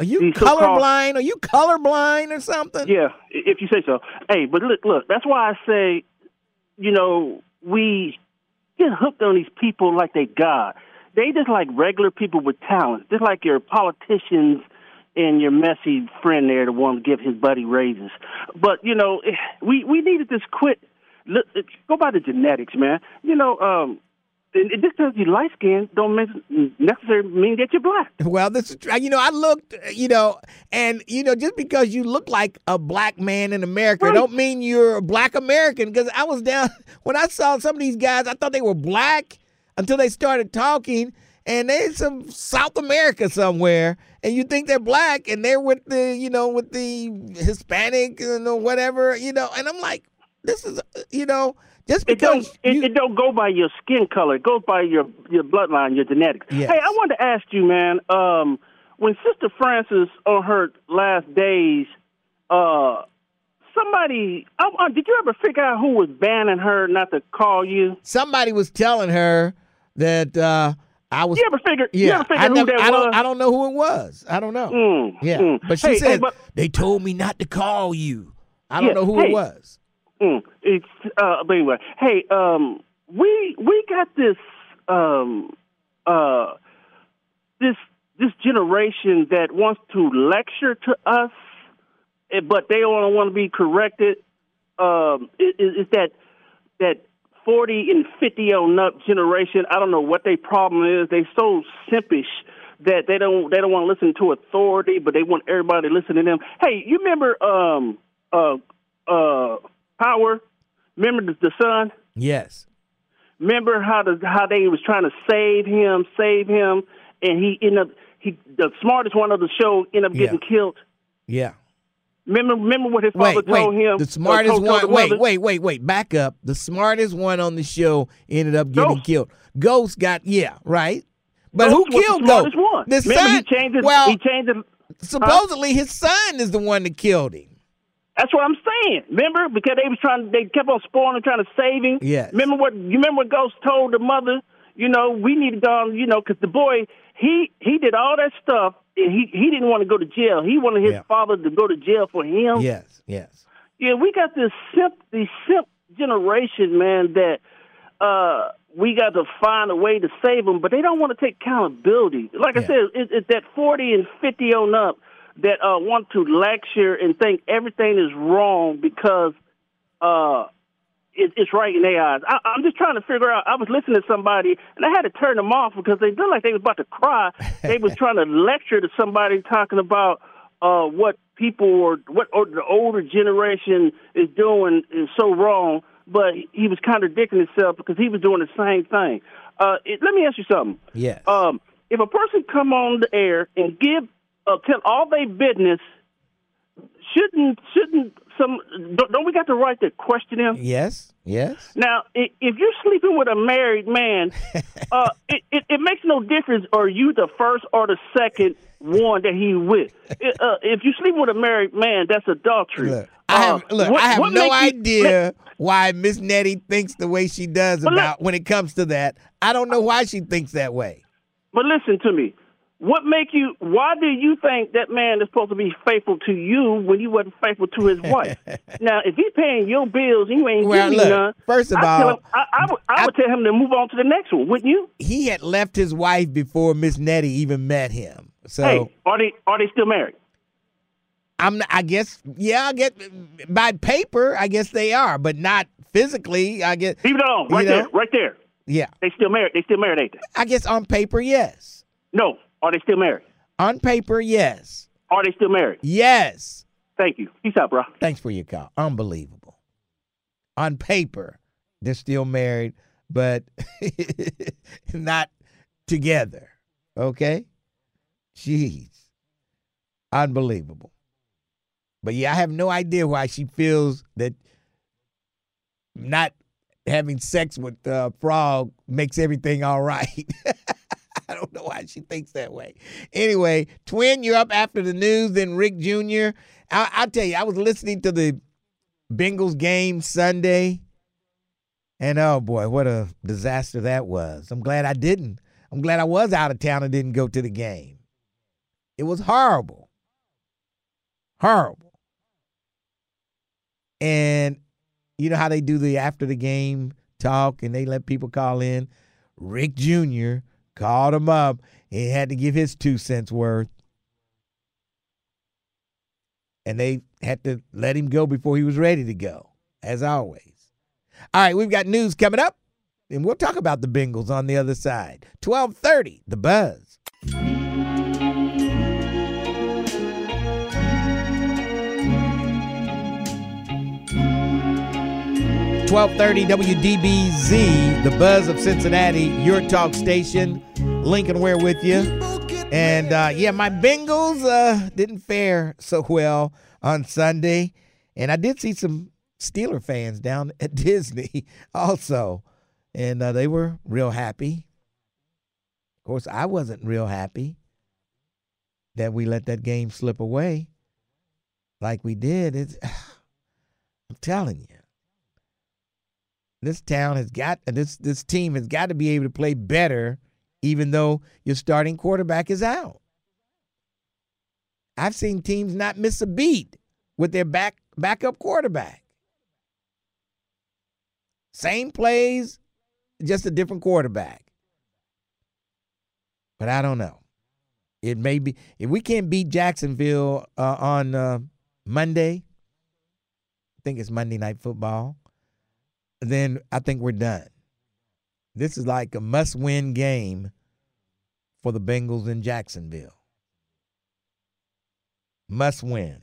Speaker 3: Are you
Speaker 11: these
Speaker 3: colorblind? Are you colorblind or something?
Speaker 11: Yeah, if you say so. Hey, but look, look, that's why I say, you know, we get hooked on these people like they God. They just like regular people with talent, just like your politicians and your messy friend there, the one to give his buddy raises. But you know, eh, we we need to just quit. Look, go by the genetics, man. You know, um, and just because you light skin don't necessarily mean that you're black.
Speaker 3: Well, this is you know I looked you know and you know just because you look like a black man in America
Speaker 11: Right.
Speaker 3: don't mean you're a black American because I was down when I saw some of these guys I thought they were black until they started talking and they're some South America somewhere and you think they're black and they're with the you know with the Hispanic you know whatever you know and I'm like this is uh, you know just
Speaker 11: It don't
Speaker 3: because
Speaker 11: it, it don't go by your skin color. It goes by your your bloodline, your genetics.
Speaker 3: Yes.
Speaker 11: Hey, I wanted to ask you, man. Um, when Sister Francis on her last days, uh, somebody, uh, uh, did you ever figure out who was banning her not to call you?
Speaker 3: somebody was telling her that uh I was
Speaker 11: You ever figure? you
Speaker 3: Yeah,
Speaker 11: ever figure
Speaker 3: I,
Speaker 11: who
Speaker 3: never, I don't. I don't know who it was. I don't know.
Speaker 11: Mm,
Speaker 3: yeah,
Speaker 11: mm.
Speaker 3: but she
Speaker 11: Hey, hey,
Speaker 3: said
Speaker 11: but-
Speaker 3: they told me not to call you. I don't
Speaker 11: Yeah,
Speaker 3: know who
Speaker 11: hey.
Speaker 3: it was.
Speaker 11: Mm, it's uh, but anyway. Hey, um, we we got this um uh this this generation that wants to lecture to us, eh, but they don't want to be corrected. Um, is, is that that forty and fifty on up generation? I don't know what their problem is. They so simpish that they don't they don't want to listen to authority, but they want everybody to listen to them. Hey, you remember um uh uh power? Remember the, the son?
Speaker 3: Yes.
Speaker 11: Remember how the how they was trying to save him, save him, and he ended up he the smartest one of the show ended up
Speaker 3: Yeah.
Speaker 11: getting killed.
Speaker 3: Yeah.
Speaker 11: Remember remember what his father
Speaker 3: Wait,
Speaker 11: told him?
Speaker 3: the smartest
Speaker 11: told-
Speaker 3: one.
Speaker 11: the
Speaker 3: Wait, wait, wait, wait. Back up. The smartest one on the show ended up getting
Speaker 11: Ghost.
Speaker 3: killed. Ghost got yeah, right. But
Speaker 11: Ghost
Speaker 3: who
Speaker 11: the
Speaker 3: killed
Speaker 11: smartest
Speaker 3: Ghost?
Speaker 11: one.
Speaker 3: The
Speaker 11: Remember
Speaker 3: son.
Speaker 11: he changed
Speaker 3: well,
Speaker 11: he changed
Speaker 3: supposedly his son is the one that killed him.
Speaker 11: That's what I'm saying. Remember because they was trying. They kept on spoiling and trying to save him.
Speaker 3: Yeah.
Speaker 11: Remember what? You remember what Ghost told the mother? You know, we need to go. You know, because the boy he he did all that stuff. And he he didn't want to go to jail. He wanted his
Speaker 3: Yeah.
Speaker 11: father to go to jail for him.
Speaker 3: Yes. Yes.
Speaker 11: Yeah, we got this simp, the simp generation, man. That uh, we got to find a way to save them, but they don't want to take accountability. Like I
Speaker 3: Yeah.
Speaker 11: said, it, it's that forty and fifty on up that uh, want to lecture and think everything is wrong because uh, it, it's right in their eyes. I, I'm just trying to figure out. I was listening to somebody, and I had to turn them off because they looked like they was about to cry. they was trying to lecture to somebody talking about uh, what people or what or the older generation is doing is so wrong. But he was contradicting himself because he was doing the same thing. Uh, it, let me ask you something.
Speaker 3: Yes.
Speaker 11: Um, if a person come on the air and give uh, tell all their business, shouldn't shouldn't some don't, don't we got the right to question him?
Speaker 3: Yes. Yes.
Speaker 11: Now, if you're sleeping with a married man, uh, it, it, it makes no difference. Are you the first or the second one that he with? It, uh, if you sleep with a married man, that's adultery.
Speaker 3: Look, I have
Speaker 11: Uh, what-
Speaker 3: I have no
Speaker 11: you-
Speaker 3: idea why Miss Nettie thinks the way she does
Speaker 11: look-
Speaker 3: about when it comes to that. I don't know why she thinks that way.
Speaker 11: But listen to me. What make you? Why do you think that man is supposed to be faithful to you when he wasn't faithful to his wife? now, if he's paying your bills and you ain't
Speaker 3: Well,
Speaker 11: giving none,
Speaker 3: first of
Speaker 11: I
Speaker 3: all,
Speaker 11: him, I, I, would, I would tell him to move on to the next one, wouldn't you?
Speaker 3: He had left his wife before Miss Nettie even met him. So
Speaker 11: hey, are they are they still married?
Speaker 3: I'm. not- I guess. Yeah. I get by paper. I guess they are, but not physically. I guess.
Speaker 11: Leave it alone, right
Speaker 3: You know?
Speaker 11: there, right there.
Speaker 3: Yeah.
Speaker 11: They still married. They still married, ain't they?
Speaker 3: I guess on paper, yes.
Speaker 11: No, are they still married?
Speaker 3: On paper, yes.
Speaker 11: Are they still married?
Speaker 3: Yes.
Speaker 11: Thank you. Peace out, bro.
Speaker 3: Thanks for your call. Unbelievable. On paper, they're still married, but not together. Okay? Jeez. Unbelievable. But yeah, I have no idea why she feels that not having sex with uh, Frog makes everything all right. Don't know why she thinks that way. Anyway, Twin, you're up after the news. Then Rick Jr. I, I'll tell you, I was listening to the Bengals game Sunday, and oh boy, what a disaster that was. I'm glad I didn't. I'm glad I was out of town and didn't go to the game. It was horrible. Horrible. And you know how they do the after the game talk and they let people call in? Rick Jr. called him up and had to give his two cents worth. And they had to let him go before he was ready to go, as always. All right, we've got news coming up. And we'll talk about the Bengals on the other side. 1230, The Buzz. 1230 WDBZ, the buzz of Cincinnati, your talk station. Lincoln Ware with you. And uh, yeah, my Bengals uh, didn't fare so well on Sunday. And I did see some Steeler fans down at Disney also. And uh, they were real happy. Of course, I wasn't real happy that we let that game slip away like we did. It's, I'm telling you this town has got this this team has got to be able to play better even though your starting quarterback is out. I've seen teams not miss a beat with their back backup quarterback. Same plays, just a different quarterback. But I don't know. It may be if we can't beat Jacksonville uh, on uh, Monday. I think it's Monday Night Football then I think we're done. This is like a must win game for the Bengals in Jacksonville. Must win.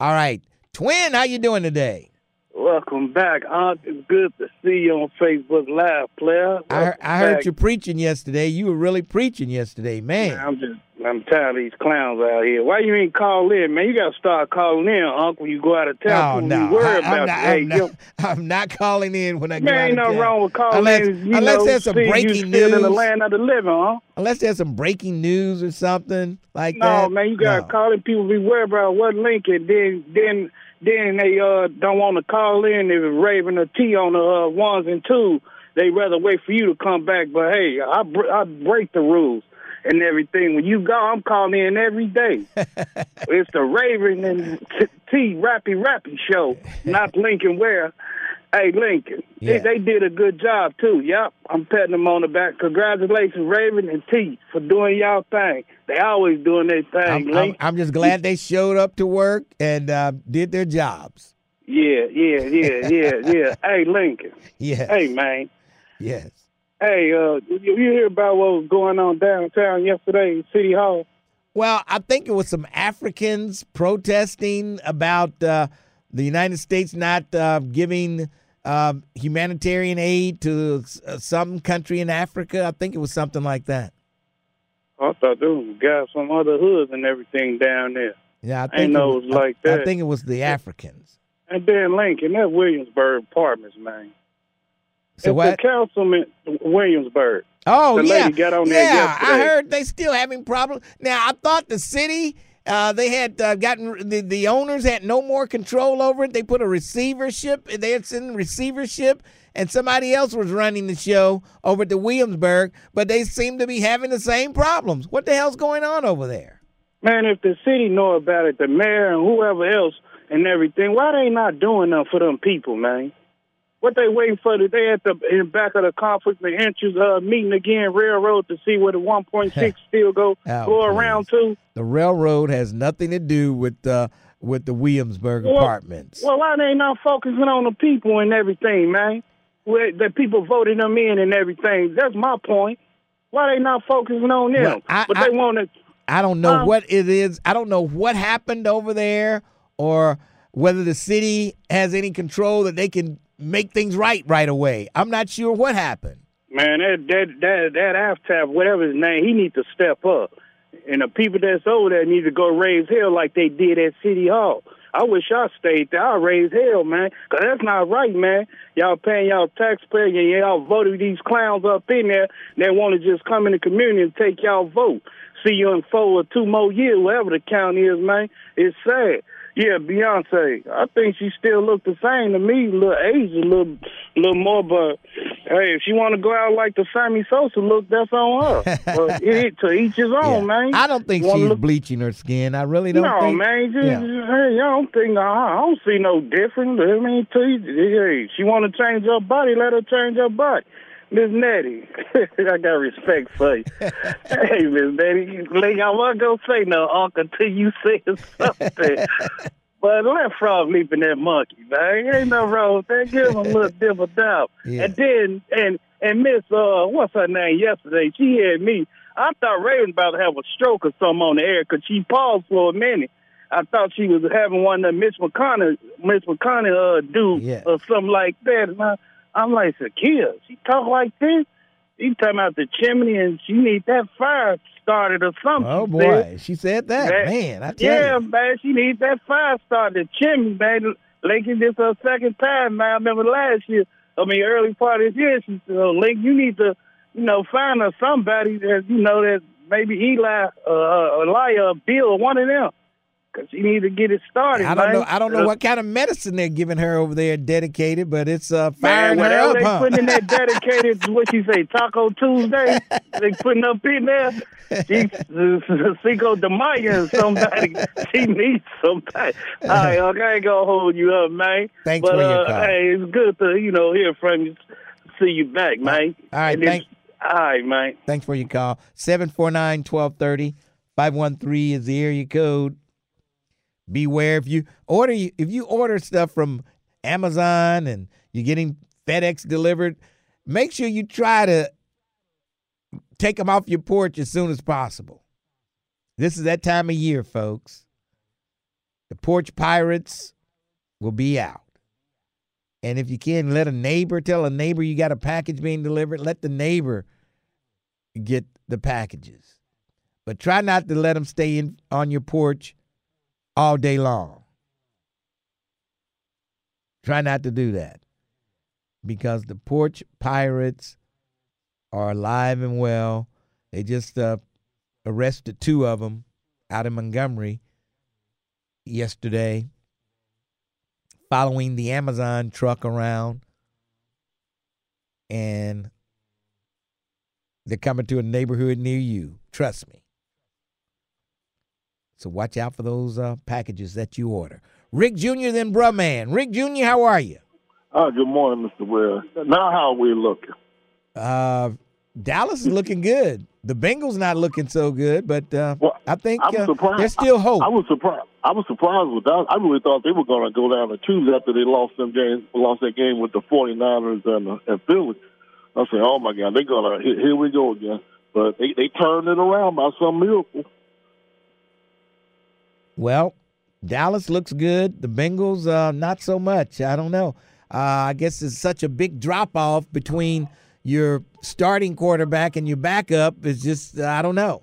Speaker 3: All right. Twin, how you doing today?
Speaker 12: Welcome back, Aunt. It's good to see you on Facebook Live, player.
Speaker 3: I,
Speaker 12: Welcome
Speaker 3: I heard you preaching yesterday. You were really preaching yesterday, man.
Speaker 12: I'm just, I'm tired of these clowns out here. Why you ain't call in, man? You got to start calling in, Unc, when you go out of
Speaker 3: Oh
Speaker 12: town.
Speaker 3: no,
Speaker 12: We worry
Speaker 3: I,
Speaker 12: about
Speaker 3: am not,
Speaker 12: you. Hey,
Speaker 3: I'm, not, calling in when I go out
Speaker 12: ain't
Speaker 3: town.
Speaker 12: wrong with calling
Speaker 3: unless,
Speaker 12: in.
Speaker 3: Unless
Speaker 12: know,
Speaker 3: there's some breaking news.
Speaker 12: in the land of the living, huh?
Speaker 3: Unless there's some breaking news or something like
Speaker 12: No,
Speaker 3: that.
Speaker 12: man, you got to
Speaker 3: No.
Speaker 12: call in. People be worried about what link, and then, then, then they uh don't want to call in. If it's Raven or T on the uh, ones and twos, they rather wait for you to come back. But hey, I br- I break the rules and everything. When you go, I'm calling in every day. it's the Raven and T, T Rappy Rappy show, not Lincoln Ware. Hey, Lincoln,
Speaker 3: Yeah.
Speaker 12: they, they did a good job too. Yep, I'm patting them on the back. Congratulations, Raven and T, for doing y'all thing. They always doing their thing,
Speaker 3: I'm, I'm. I'm just glad they showed up to work and uh, did their jobs.
Speaker 12: Yeah, yeah, yeah, yeah, yeah. Hey, Lincoln.
Speaker 3: Yes.
Speaker 12: Hey, man.
Speaker 3: Yes.
Speaker 12: Hey, uh, you, you hear about what was going on downtown yesterday in City Hall?
Speaker 3: Well, I think it was some Africans protesting about uh, the United States not uh, giving uh, humanitarian aid to s- uh, some country in Africa. I think it was something like that.
Speaker 12: I thought there was guys from other hoods and everything down there.
Speaker 3: Yeah, I think
Speaker 12: ain't
Speaker 3: it
Speaker 12: was like
Speaker 3: I, I think it was the Africans.
Speaker 12: And then Lincoln, that Williamsburg apartments, man.
Speaker 3: So what?
Speaker 12: the councilman Williamsburg.
Speaker 3: Oh
Speaker 12: the
Speaker 3: yeah,
Speaker 12: lady got on there
Speaker 3: yeah. I heard they still having problems. Now I thought the city uh, they had uh, gotten the, the owners had no more control over it. They put a receivership. They had sent receivership, and somebody else was running the show over at the Williamsburg. But they seem to be having the same problems. What the hell's going on over there?
Speaker 12: Man, if the city know about it, the mayor and whoever else and everything, why they not doing nothing for them people, man? What they waiting for? today at the in back of the conflict of interest uh, meeting again, railroad to see where the 1.6 still go
Speaker 3: Oh,
Speaker 12: go around to.
Speaker 3: The railroad has nothing to do with uh, with the Williamsburg
Speaker 12: Well,
Speaker 3: apartments.
Speaker 12: Well, why they not focusing on the people and everything, man? Where the people voted them in and everything. That's my point. Why they not focusing on them?
Speaker 3: Well, I-
Speaker 12: but they want to.
Speaker 3: I don't know
Speaker 12: Um,
Speaker 3: what it is. I don't know what happened over there or whether the city has any control that they can make things right right away. I'm not sure what happened.
Speaker 12: Man, that that that that Aftab, whatever his name, he needs to step up. And the people that's over there need to go raise hell like they did at City Hall. I wish I stayed there. I raise hell, man, 'cause that's not right, man. Y'all paying y'all taxpayer and y'all voted these clowns up in there. They want to just come in the community and take y'all vote. See you in four or two more years, whatever the county is, man. It's sad. Yeah, Beyonce. I think she still look the same to me. A little age, a little, little more. But hey, if she want to go out like the Sammy Sosa look, that's on her. but it, to each his own, man.
Speaker 3: I don't think she's
Speaker 12: look-
Speaker 3: bleaching her skin. I really don't
Speaker 12: no,
Speaker 3: think.
Speaker 12: man. Just,
Speaker 3: Yeah.
Speaker 12: hey, I don't think I don't see no difference. I mean, to hey, she want to change her body, let her change her body. Miss Nettie, I got respect for you. hey, Miss Nettie, Lee, I wasn't gonna say no uncle until you said something. But let Frog leap in that monkey, man. Ain't no wrong with that. Give him a little dip of doubt.
Speaker 3: Yeah.
Speaker 12: And then, and and Miss, uh, what's her name yesterday? She had me. I thought Ray was about to have a stroke or something on the air because she paused for a minute. I thought she was having one of Miss McConnell, Miss McConnell uh, do
Speaker 3: Yeah.
Speaker 12: or something like that. And I, I'm like, Sakia, she talk like this? She talking about the chimney and she need that fire started or something.
Speaker 3: Oh
Speaker 12: she said.
Speaker 3: boy, she said that.
Speaker 12: That-
Speaker 3: Man, I tell
Speaker 12: Yeah,
Speaker 3: you.
Speaker 12: man, she needs that fire started. The chimney, man. Lincoln, this her second time, man. I remember last year, I mean, early part of this year, she said, oh, Lincoln, you need to, you know, find her somebody that, you know, that maybe Eli, uh, uh, Elijah, or Bill, or one of them. Because she need to get it started,
Speaker 3: I don't
Speaker 12: man.
Speaker 3: know. I don't know
Speaker 12: Uh,
Speaker 3: what kind of medicine they're giving her over there, dedicated, but it's uh, firing
Speaker 12: Man,
Speaker 3: her up,
Speaker 12: they
Speaker 3: huh?
Speaker 12: putting in that dedicated, what you say, Taco Tuesday, they putting up in there. She, Cinco de Mayo, somebody, she needs somebody. All right, okay, I ain't gonna hold you up, man.
Speaker 3: Thanks
Speaker 12: but,
Speaker 3: for your
Speaker 12: uh,
Speaker 3: call.
Speaker 12: Hey, it's good to you know hear from you, see you back, man.
Speaker 3: All right,
Speaker 12: And
Speaker 3: thank-
Speaker 12: All right, man.
Speaker 3: Thanks for your call. 749-1230. 513 is the area code. Beware if you order if you order stuff from Amazon and you're getting FedEx delivered, make sure you try to take them off your porch as soon as possible. This is that time of year, folks. The porch pirates will be out. And if you can, let a neighbor tell a neighbor you got a package being delivered. Let the neighbor get the packages. But try not to let them stay in on your porch all day long. Try not to do that because the porch pirates are alive and well. They just uh, arrested two of them out in Montgomery yesterday, following the Amazon truck around, and they're coming to a neighborhood near you. Trust me. So watch out for those uh, packages that you order. Rick Jr. then Bruh Man. Rick Jr., how are you?
Speaker 13: Oh, good morning, Mr. Ware. Now, how are we looking?
Speaker 3: Uh, Dallas is looking good. The Bengals not looking so good, but uh, I think uh, there's still hope.
Speaker 13: I, was surprised. I was surprised with that. I really thought they were going to go down to two after they lost them game, lost that game with the 49ers and uh, and Philly. I said, "Oh my God, they're gonna here, here we go again." But they they turned it around by some miracle.
Speaker 3: Well, Dallas looks good. The Bengals, uh, not so much. I don't know. Uh, I guess it's such a big drop off between your starting quarterback and your backup. It's just I don't know.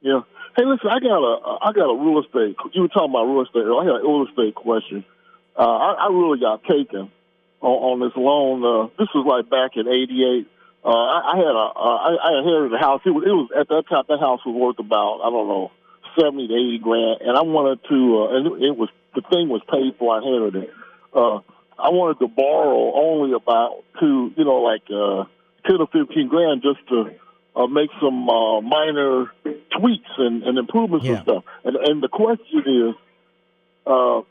Speaker 13: Yeah. Hey, listen, I got a I got a real estate. You were talking about real estate. I got a real estate question. Uh, I, I really got taken on, on this loan. Uh, this was like back in '88. Uh, I, I had a uh, I, I inherited a house. It was, it was at that time that house was worth about I don't know seventy to eighty grand, and I wanted to. Uh, and it, was the thing was paid for. I inherited it. Uh, I wanted to borrow only about two, you know, like uh, ten or fifteen grand just to uh, make some uh, minor tweaks and, and improvements and stuff. And, and the question is, uh,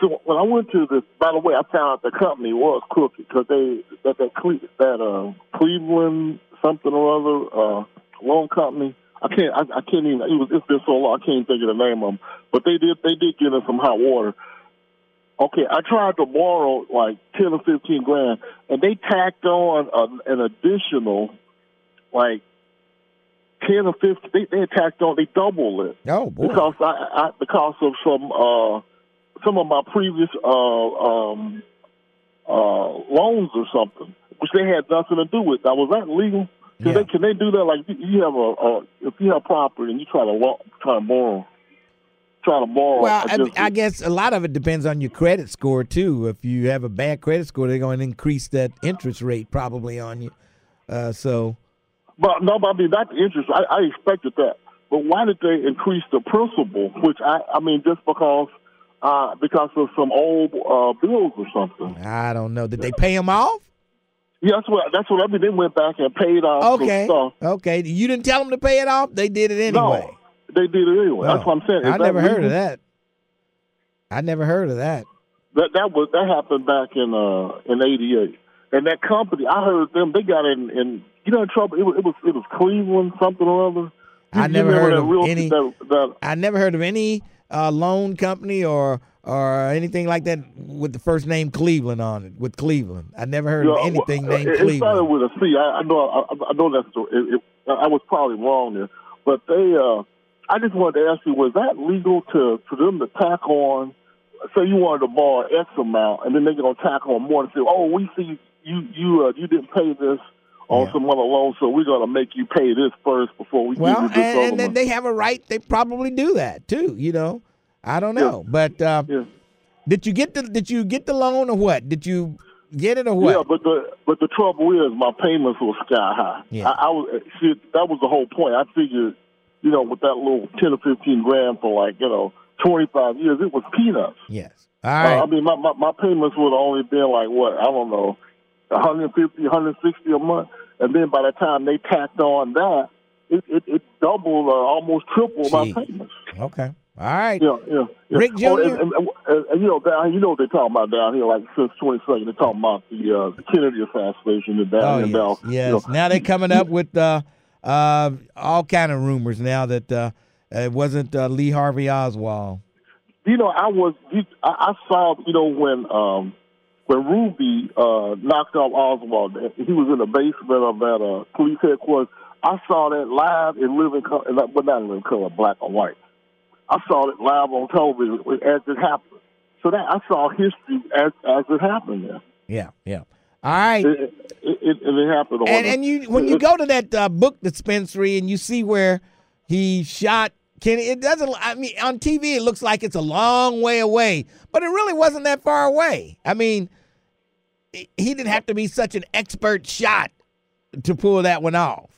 Speaker 13: so when I went to this, by the way, I found out the company was crooked because they that that Cle- that uh, Cleveland something or other uh, loan company. I can't I, I can't even. It was it's been so long. I can't think of the name of them. But they did they did get in some hot water. Okay, I tried to borrow like ten or fifteen grand, and they tacked on a, an additional like ten or fifteen. They, they tacked on they doubled it.
Speaker 3: Oh boy!
Speaker 13: Because I, I because of some uh some of my previous uh um uh loans or something, which they had nothing to do with. Now was that legal? Can they can they do that? Like you have a, a if you have property and you try to lo- try to borrow, try to borrow.
Speaker 3: Well, I, I guess a lot of it depends on your credit score too. If you have a bad credit score, they're going to increase that interest rate probably on you. Uh, so
Speaker 13: But no, but I mean not the interest. I, I expected that. But why did they increase the principal? Which I, I mean, just because, uh, because of some old uh, bills or something.
Speaker 3: I don't know. Did they pay them off?
Speaker 13: Yeah, that's what that's what I mean. They went back and paid off
Speaker 3: Okay.
Speaker 13: stuff.
Speaker 3: Okay. You didn't tell them to pay it off. They did it anyway.
Speaker 13: No, they did it anyway. That's
Speaker 3: Oh,
Speaker 13: what I'm saying. Is
Speaker 3: I never heard
Speaker 13: legal?
Speaker 3: of that. I never heard of that.
Speaker 13: That that was that happened back in uh in '88, and that company I heard them they got in in you know in trouble. It was it was, it was Cleveland something or other.
Speaker 3: I never heard of
Speaker 13: real-
Speaker 3: any.
Speaker 13: That, that,
Speaker 3: I never heard of any uh, loan company or or anything like that with the first name Cleveland on it? With Cleveland, I never heard
Speaker 13: Yeah,
Speaker 3: of anything
Speaker 13: uh,
Speaker 3: named
Speaker 13: it, It
Speaker 3: Cleveland.
Speaker 13: started with a C. I, I know. I, I know that's. The, it, it, I was probably wrong there, but they. Uh, I just wanted to ask you: Was that legal to for them to tack on? Say you wanted to borrow X amount, and then they're gonna tack on more and say, "Oh, we see you you uh, you didn't pay this on some other loan, so we're gonna make you pay this first before we
Speaker 3: Well,
Speaker 13: give you
Speaker 3: and,
Speaker 13: this other
Speaker 3: and then they have a right. They probably do that too. You know, I don't know, but uh, did you get the did you get the loan or what? Did you get it or what?
Speaker 13: Yeah, but the but the trouble is my payments were sky high.
Speaker 3: Yeah.
Speaker 13: I, I was see that was the whole point. I figured, you know, with that little ten or fifteen grand for like you know twenty five years, it was peanuts.
Speaker 3: Yes. All right.
Speaker 13: Uh, I mean, my, my my payments would have only been like what I don't know, 150, 160 a month, and then by the time they tacked on that, it it, it doubled, uh, almost tripled my payments.
Speaker 3: Okay. All right.
Speaker 13: Yeah, yeah. yeah.
Speaker 3: Rick
Speaker 13: Oh,
Speaker 3: Jr.?
Speaker 13: and, and, and, and, you know, down, you know what they're talking about down here, like since 22nd, they're talking about the uh, the Kennedy assassination and down
Speaker 3: Oh yes,
Speaker 13: now.
Speaker 3: yes.
Speaker 13: You know,
Speaker 3: now they're coming up with uh, uh, all kind of rumors now that uh, it wasn't uh, Lee Harvey Oswald.
Speaker 13: you know, I was, I, I saw, you know, when um, when Ruby uh, knocked off Oswald, he was in the basement of that uh, police headquarters. I saw that live in living color, but not in living color, black and white. I saw it live on television as it happened. So that I saw history as as it happened. There,
Speaker 3: Yeah, yeah. All right.
Speaker 13: it, it, it, it happened.
Speaker 3: and and you when you go to that uh, book dispensary and you see where he shot Kenny, it doesn't. I mean, on TV it looks like it's a long way away, but it really wasn't that far away. I mean, he didn't have to be such an expert shot to pull that one off.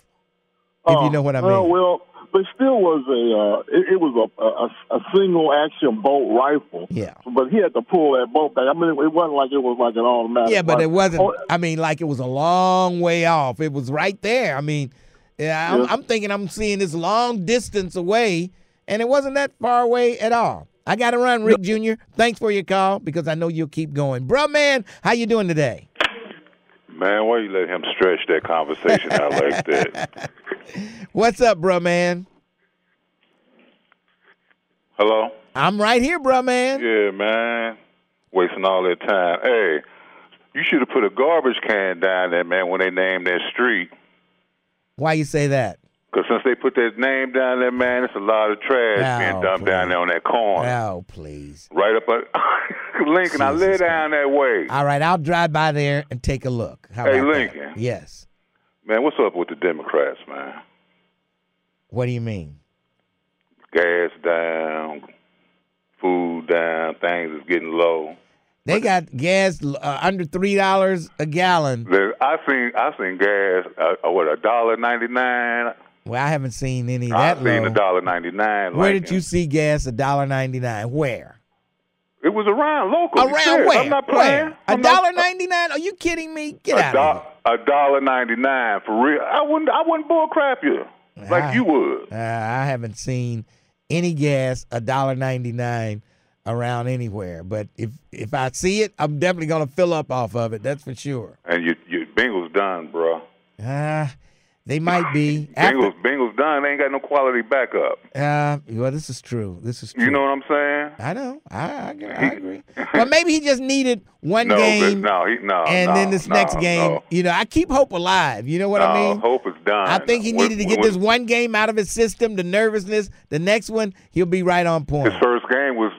Speaker 3: If you know what I mean.
Speaker 13: Uh, well, but still was a uh, it, it was a, a a single action bolt rifle.
Speaker 3: Yeah.
Speaker 13: But he had to pull that bolt back. I mean, it wasn't like it was like an automatic.
Speaker 3: Yeah, but it wasn't.
Speaker 13: Oh,
Speaker 3: I mean, like it was a long way off. It was right there. I mean, yeah, I'm,
Speaker 13: Yeah.
Speaker 3: I'm thinking I'm seeing this long distance away, and it wasn't that far away at all. I got to run, Rick Jr. Thanks for your call because I know you'll keep going, bro. Man, how you doing today?
Speaker 14: Man, why you let him stretch that conversation out like that?
Speaker 3: What's up, bro, man?
Speaker 14: Hello?
Speaker 3: I'm right here, bro, man.
Speaker 14: Yeah, man. Wasting all that time. Hey, you should have put a garbage can down there, man, when they named that street.
Speaker 3: Why you say that?
Speaker 14: Because since they put that name down there, man, it's a lot of trash being dumped down there on that corner.
Speaker 3: Oh, please.
Speaker 14: Right up at Lincoln. I live down that way.
Speaker 3: All right, I'll drive by there and take a look. How
Speaker 14: Hey,
Speaker 3: about that?
Speaker 14: Lincoln.
Speaker 3: Yes.
Speaker 14: Man, what's up with the Democrats, man?
Speaker 3: What do you mean?
Speaker 14: Gas down, food down, things is getting low.
Speaker 3: They got gas uh, under three dollars a gallon.
Speaker 14: I seen I seen gas uh, what a dollar ninety nine.
Speaker 3: Well, I haven't seen any that
Speaker 14: seen a dollar ninety nine.
Speaker 3: Where did you see gas a dollar ninety nine? Where?
Speaker 14: It was around local.
Speaker 3: Around where?
Speaker 14: I'm not playing.
Speaker 3: A dollar ninety nine? Are you kidding me? Get out of here.
Speaker 14: A dollar ninety nine for real. I wouldn't. I wouldn't bull crap you like
Speaker 3: I-
Speaker 14: you would.
Speaker 3: Uh, I haven't seen any gas a dollar ninety nine around anywhere. But if if I see it, I'm definitely gonna fill up off of it. That's for sure.
Speaker 14: And your your Bengals done, bro.
Speaker 3: Ah, they might be. After,
Speaker 14: Bengals Bengals done. They ain't got no quality backup.
Speaker 3: uh, well, this is true. This is true.
Speaker 14: You know what I'm saying?
Speaker 3: I know. I, I, agree- I agree. well, maybe he just needed one
Speaker 14: no,
Speaker 3: game,
Speaker 14: no, he, no,
Speaker 3: and
Speaker 14: no,
Speaker 3: then this
Speaker 14: no,
Speaker 3: next game. You know, I keep hope alive. You know what I mean?
Speaker 14: Hope is done.
Speaker 3: I think he
Speaker 14: When-
Speaker 3: needed to get
Speaker 14: when-
Speaker 3: this one game out of his system, the nervousness. The next one, he'll be right on point.
Speaker 14: His first game was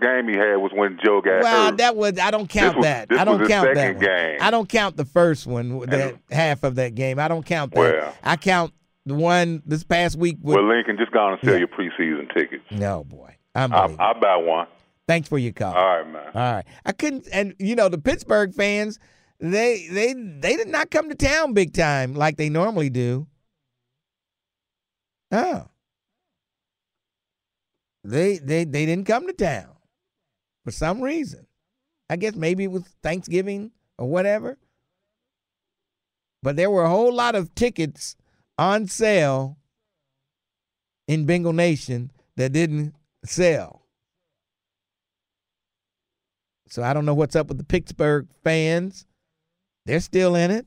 Speaker 14: first game he had was when Joe got
Speaker 3: Well,
Speaker 14: hurt.
Speaker 3: that was I don't count
Speaker 14: was-
Speaker 3: that. I don't count that.
Speaker 14: game.
Speaker 3: I don't count the first one, that half of that game. I don't count that.
Speaker 14: Well.
Speaker 3: I count the one this past week. With,
Speaker 14: well, Lincoln, just go on and sell
Speaker 3: Yeah.
Speaker 14: your preseason tickets.
Speaker 3: no boy,
Speaker 14: I,
Speaker 3: unbelievable.
Speaker 14: I'll buy one.
Speaker 3: Thanks for your call.
Speaker 14: All right, man.
Speaker 3: All right. I couldn't and you know, the Pittsburgh fans, they they they did not come to town big time like they normally do. Oh. They they they didn't come to town for some reason. I guess maybe it was Thanksgiving or whatever. But there were a whole lot of tickets on sale in Bengal Nation that didn't sell. So I don't know what's up with the Pittsburgh fans. They're still in it.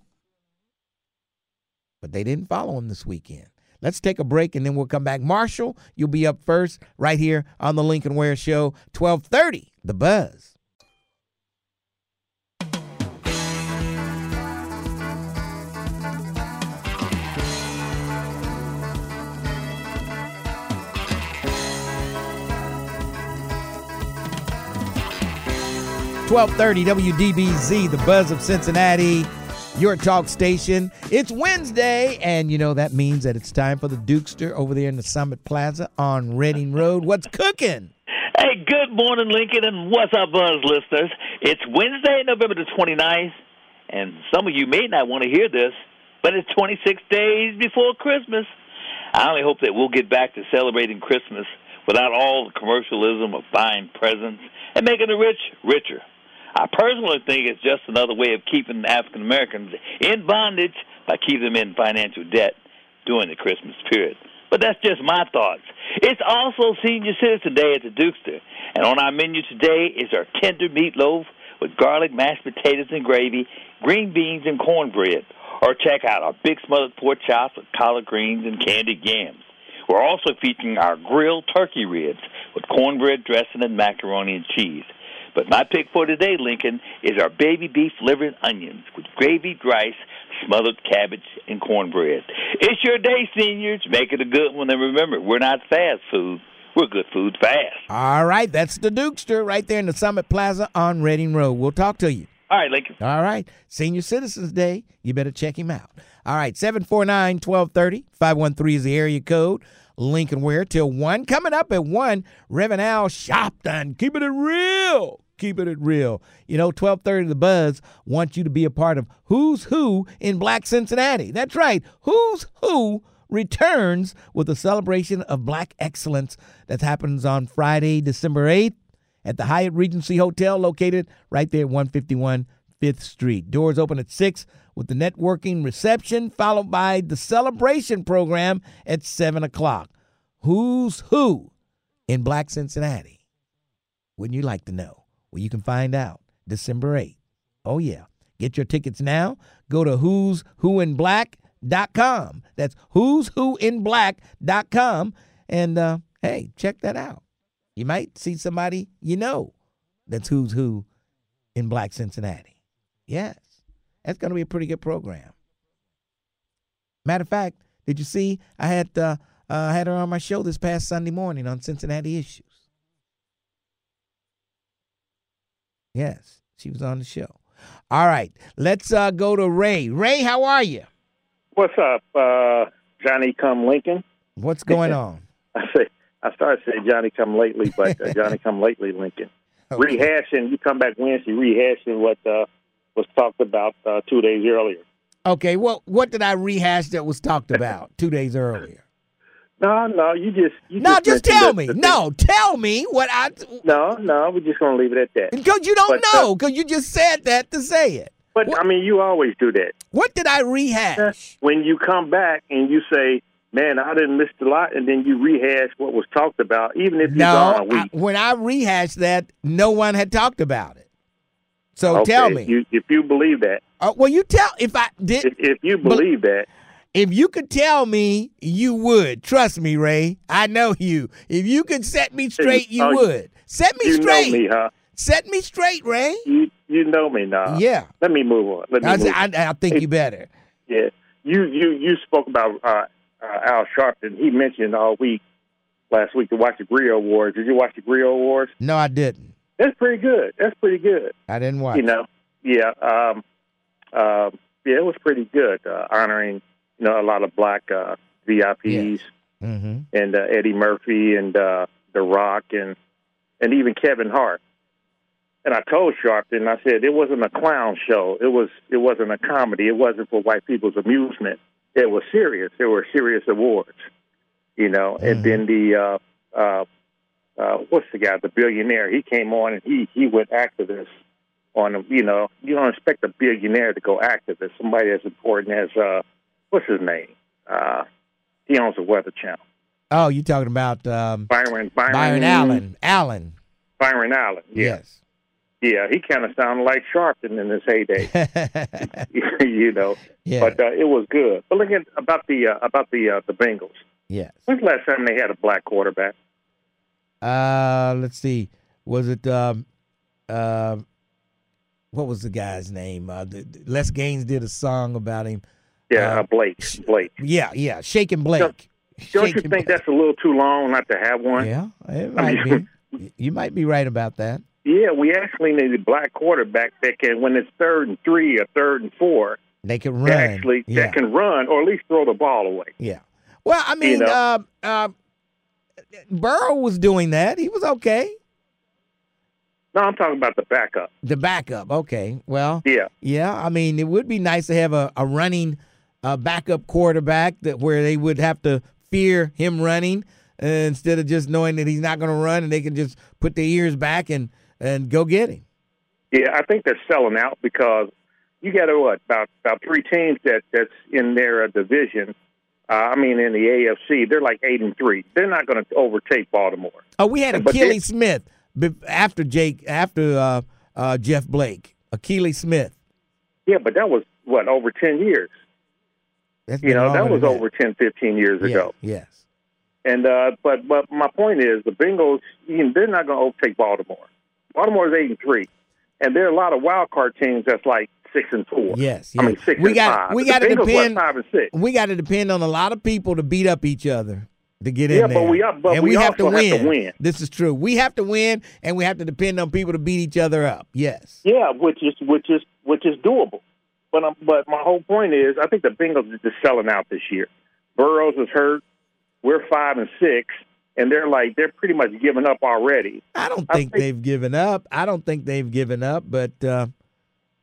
Speaker 3: But they didn't follow him this weekend. Let's take a break and then we'll come back. Marshall, you'll be up first right here on the Lincoln Ware Show, 1230, The Buzz. Twelve thirty WDBZ, the buzz of Cincinnati, your talk station. It's Wednesday, and you know that means that it's time for the Dukester over there in the Summit Plaza on Reading Road. What's cooking?
Speaker 15: Hey, good morning, Lincoln, and what's up, Buzz listeners? It's Wednesday, November the 29th, and some of you may not want to hear this, but it's 26 days before Christmas. I only hope that we'll get back to celebrating Christmas without all the commercialism of buying presents and making the rich richer. I personally think it's just another way of keeping African Americans in bondage by keeping them in financial debt during the Christmas period. But that's just my thoughts. It's also Senior Citizen Day at the Dukester, and on our menu today is our tender meatloaf with garlic, mashed potatoes and gravy, green beans and cornbread. Or check out our big smothered pork chops with collard greens and candied yams. We're also featuring our grilled turkey ribs with cornbread dressing and macaroni and cheese. But my pick for today, Lincoln, is our baby beef liver and onions with gravy, rice, smothered cabbage, and cornbread. It's your day, seniors. Make it a good one. And remember, we're not fast food. We're good food fast.
Speaker 3: All right, that's the Dukester right there in the Summit Plaza on Reading Road. We'll talk to you.
Speaker 15: All right, Lincoln.
Speaker 3: All right. Senior Citizens Day. You better check him out. All right. 749 1230. 513 is the area code. Lincoln Ware till 1. Coming up at 1, Reverend Al Sharpton. Keeping it real. Keeping it real. You know, 1230 The Buzz wants you to be a part of Who's Who in Black Cincinnati. That's right. Who's Who returns with a celebration of black excellence that happens on Friday, December 8th at the Hyatt Regency Hotel located right there at 151 5th Street. Doors open at 6 with the networking reception, followed by the celebration program at 7 o'clock. Who's who in Black Cincinnati? Wouldn't you like to know? Well, you can find out December 8th. Oh, yeah. Get your tickets now. Go to who's who in black.com. That's who's who in black.com. And uh, hey, check that out. You might see somebody you know that's who's who in Black Cincinnati. Yes, that's going to be a pretty good program. Matter of fact, did you see I had uh, uh, had her on my show this past Sunday morning on Cincinnati Issues? Yes, she was on the show. All right, let's uh, go to Ray. Ray, how are you?
Speaker 16: What's up, uh, Johnny Come Lincoln?
Speaker 3: What's going on?
Speaker 16: I say I started saying Johnny Come Lately, but uh, Johnny Come Lately Lincoln.
Speaker 3: Okay.
Speaker 16: Rehashing, you come back Wednesday, rehashing what uh, was talked about uh, two days earlier.
Speaker 3: Okay, well, what did I rehash that was talked about two days earlier?
Speaker 16: No, no, you just you
Speaker 3: No, just
Speaker 16: mentioned
Speaker 3: tell me. No, tell me what I.
Speaker 16: no, no. We're just gonna leave it at that.
Speaker 3: Because you don't
Speaker 16: But, uh,
Speaker 3: know, because you just said that to say it.
Speaker 16: But I mean, you always do that.
Speaker 3: What did I rehash?
Speaker 16: When you come back and you say, "Man, I didn't miss a lot," and then you rehash what was talked about, even if a
Speaker 3: No, I,
Speaker 16: week.
Speaker 3: when I rehashed that, no one had talked about it. So
Speaker 16: okay,
Speaker 3: tell me.
Speaker 16: you, if you believe that.
Speaker 3: Uh, well, you tell if I did.
Speaker 16: If, if you believe that,
Speaker 3: If you could tell me, you would. Trust me, Ray. I know you. If you could set me straight, you
Speaker 16: Oh,
Speaker 3: would. Set me
Speaker 16: you
Speaker 3: straight.
Speaker 16: know me, huh?
Speaker 3: Set me straight, Ray.
Speaker 16: You you know me now.
Speaker 3: Yeah.
Speaker 16: Let me move on. Let me
Speaker 3: I,
Speaker 16: move
Speaker 3: I, I think you better.
Speaker 16: Yeah, you you you spoke about uh, uh, Al Sharpton. He mentioned all week last week to watch the Grio Awards. Did you watch the Grio Awards?
Speaker 3: No, I didn't.
Speaker 16: That's pretty good. That's pretty good.
Speaker 3: I didn't watch.
Speaker 16: You know, yeah, um, uh, yeah, it was pretty good. Uh, honoring you know a lot of black uh, VIPs
Speaker 3: Mm-hmm.
Speaker 16: and uh, Eddie Murphy and uh, The Rock and and even Kevin Hart. And I told Sharpton, I said it wasn't a clown show. It was it wasn't a comedy. It wasn't for white people's amusement. It was serious. There were serious awards, you know. And then the uh, uh, uh, what's the guy, the billionaire? He came on and he he went activist on you know you don't expect a billionaire to go activist. Somebody as important as uh, what's his name? Uh, he owns the Weather Channel.
Speaker 3: Oh, you talking about um,
Speaker 16: Byron Byron,
Speaker 3: Byron Allen? Allen.
Speaker 16: Byron Allen. Yeah.
Speaker 3: Yes.
Speaker 16: Yeah, he kind of sounded like Sharpton in his heyday. you know,
Speaker 3: Yeah.
Speaker 16: but uh, it was good. But look at about the uh, about the uh, the Bengals.
Speaker 3: Yes.
Speaker 16: When's the last time they had a black quarterback?
Speaker 3: Uh, let's see. Was it um, uh, what was the guy's name? Uh, the, the- Les Gaines did a song about him.
Speaker 16: Yeah, uh, Blake. Blake.
Speaker 3: Yeah, yeah, Shaking Blake.
Speaker 16: Don't you
Speaker 3: Shaking
Speaker 16: think that's a little too long not to have one?
Speaker 3: Yeah, it
Speaker 16: I
Speaker 3: might
Speaker 16: mean,
Speaker 3: be. You might be right about that.
Speaker 16: Yeah, we actually need a black quarterback that can, when it's third and three or third and four,
Speaker 3: They can run.
Speaker 16: actually
Speaker 3: yeah.
Speaker 16: that can run or at least throw the ball away.
Speaker 3: Yeah. Well, I mean,
Speaker 16: know?
Speaker 3: uh, uh, Burrow was doing that. He was okay.
Speaker 16: No, I'm talking about the backup.
Speaker 3: The backup. Okay. Well.
Speaker 16: Yeah.
Speaker 3: Yeah. I mean, it would be nice to have a, a running uh, backup quarterback that where they would have to fear him running uh, instead of just knowing that he's not going to run and they can just put their ears back and and go get him.
Speaker 16: Yeah, I think they're selling out because you got to what about about three teams that that's in their uh, division. Uh, I mean, in the AFC, they're like eight and three. They're not going to overtake Baltimore.
Speaker 3: Oh, we had Akili Smith after Jake after uh, uh, Jeff Blake. Akili Smith.
Speaker 16: Yeah, but that was what over ten years.
Speaker 3: That's
Speaker 16: You know, that was
Speaker 3: than
Speaker 16: over 10, 15 years
Speaker 3: Yeah,
Speaker 16: ago.
Speaker 3: Yes.
Speaker 16: And uh, but but my point is, the Bengals, you know, they're not going to overtake Baltimore. Baltimore's eight and three, and there are a lot of wild card teams that's like six and four.
Speaker 3: Yes,
Speaker 16: I mean six
Speaker 3: we
Speaker 16: and
Speaker 3: got
Speaker 16: five.
Speaker 3: we got to depend
Speaker 16: five and six.
Speaker 3: We got to depend on a lot of people to beat up each other to get
Speaker 16: Yeah,
Speaker 3: in there.
Speaker 16: Yeah, but we are- but
Speaker 3: and
Speaker 16: we
Speaker 3: have, to
Speaker 16: have
Speaker 3: win.
Speaker 16: to win.
Speaker 3: This is true. We have to win, and we have to depend on people to beat each other up. Yes.
Speaker 16: Yeah, which is which is which is doable. But um, but my whole point is, I think the Bengals are just selling out this year. Burrows is hurt. We're five and six, and they're like they're pretty much giving up already.
Speaker 3: I don't think they've given up. I don't think they've given up, but uh,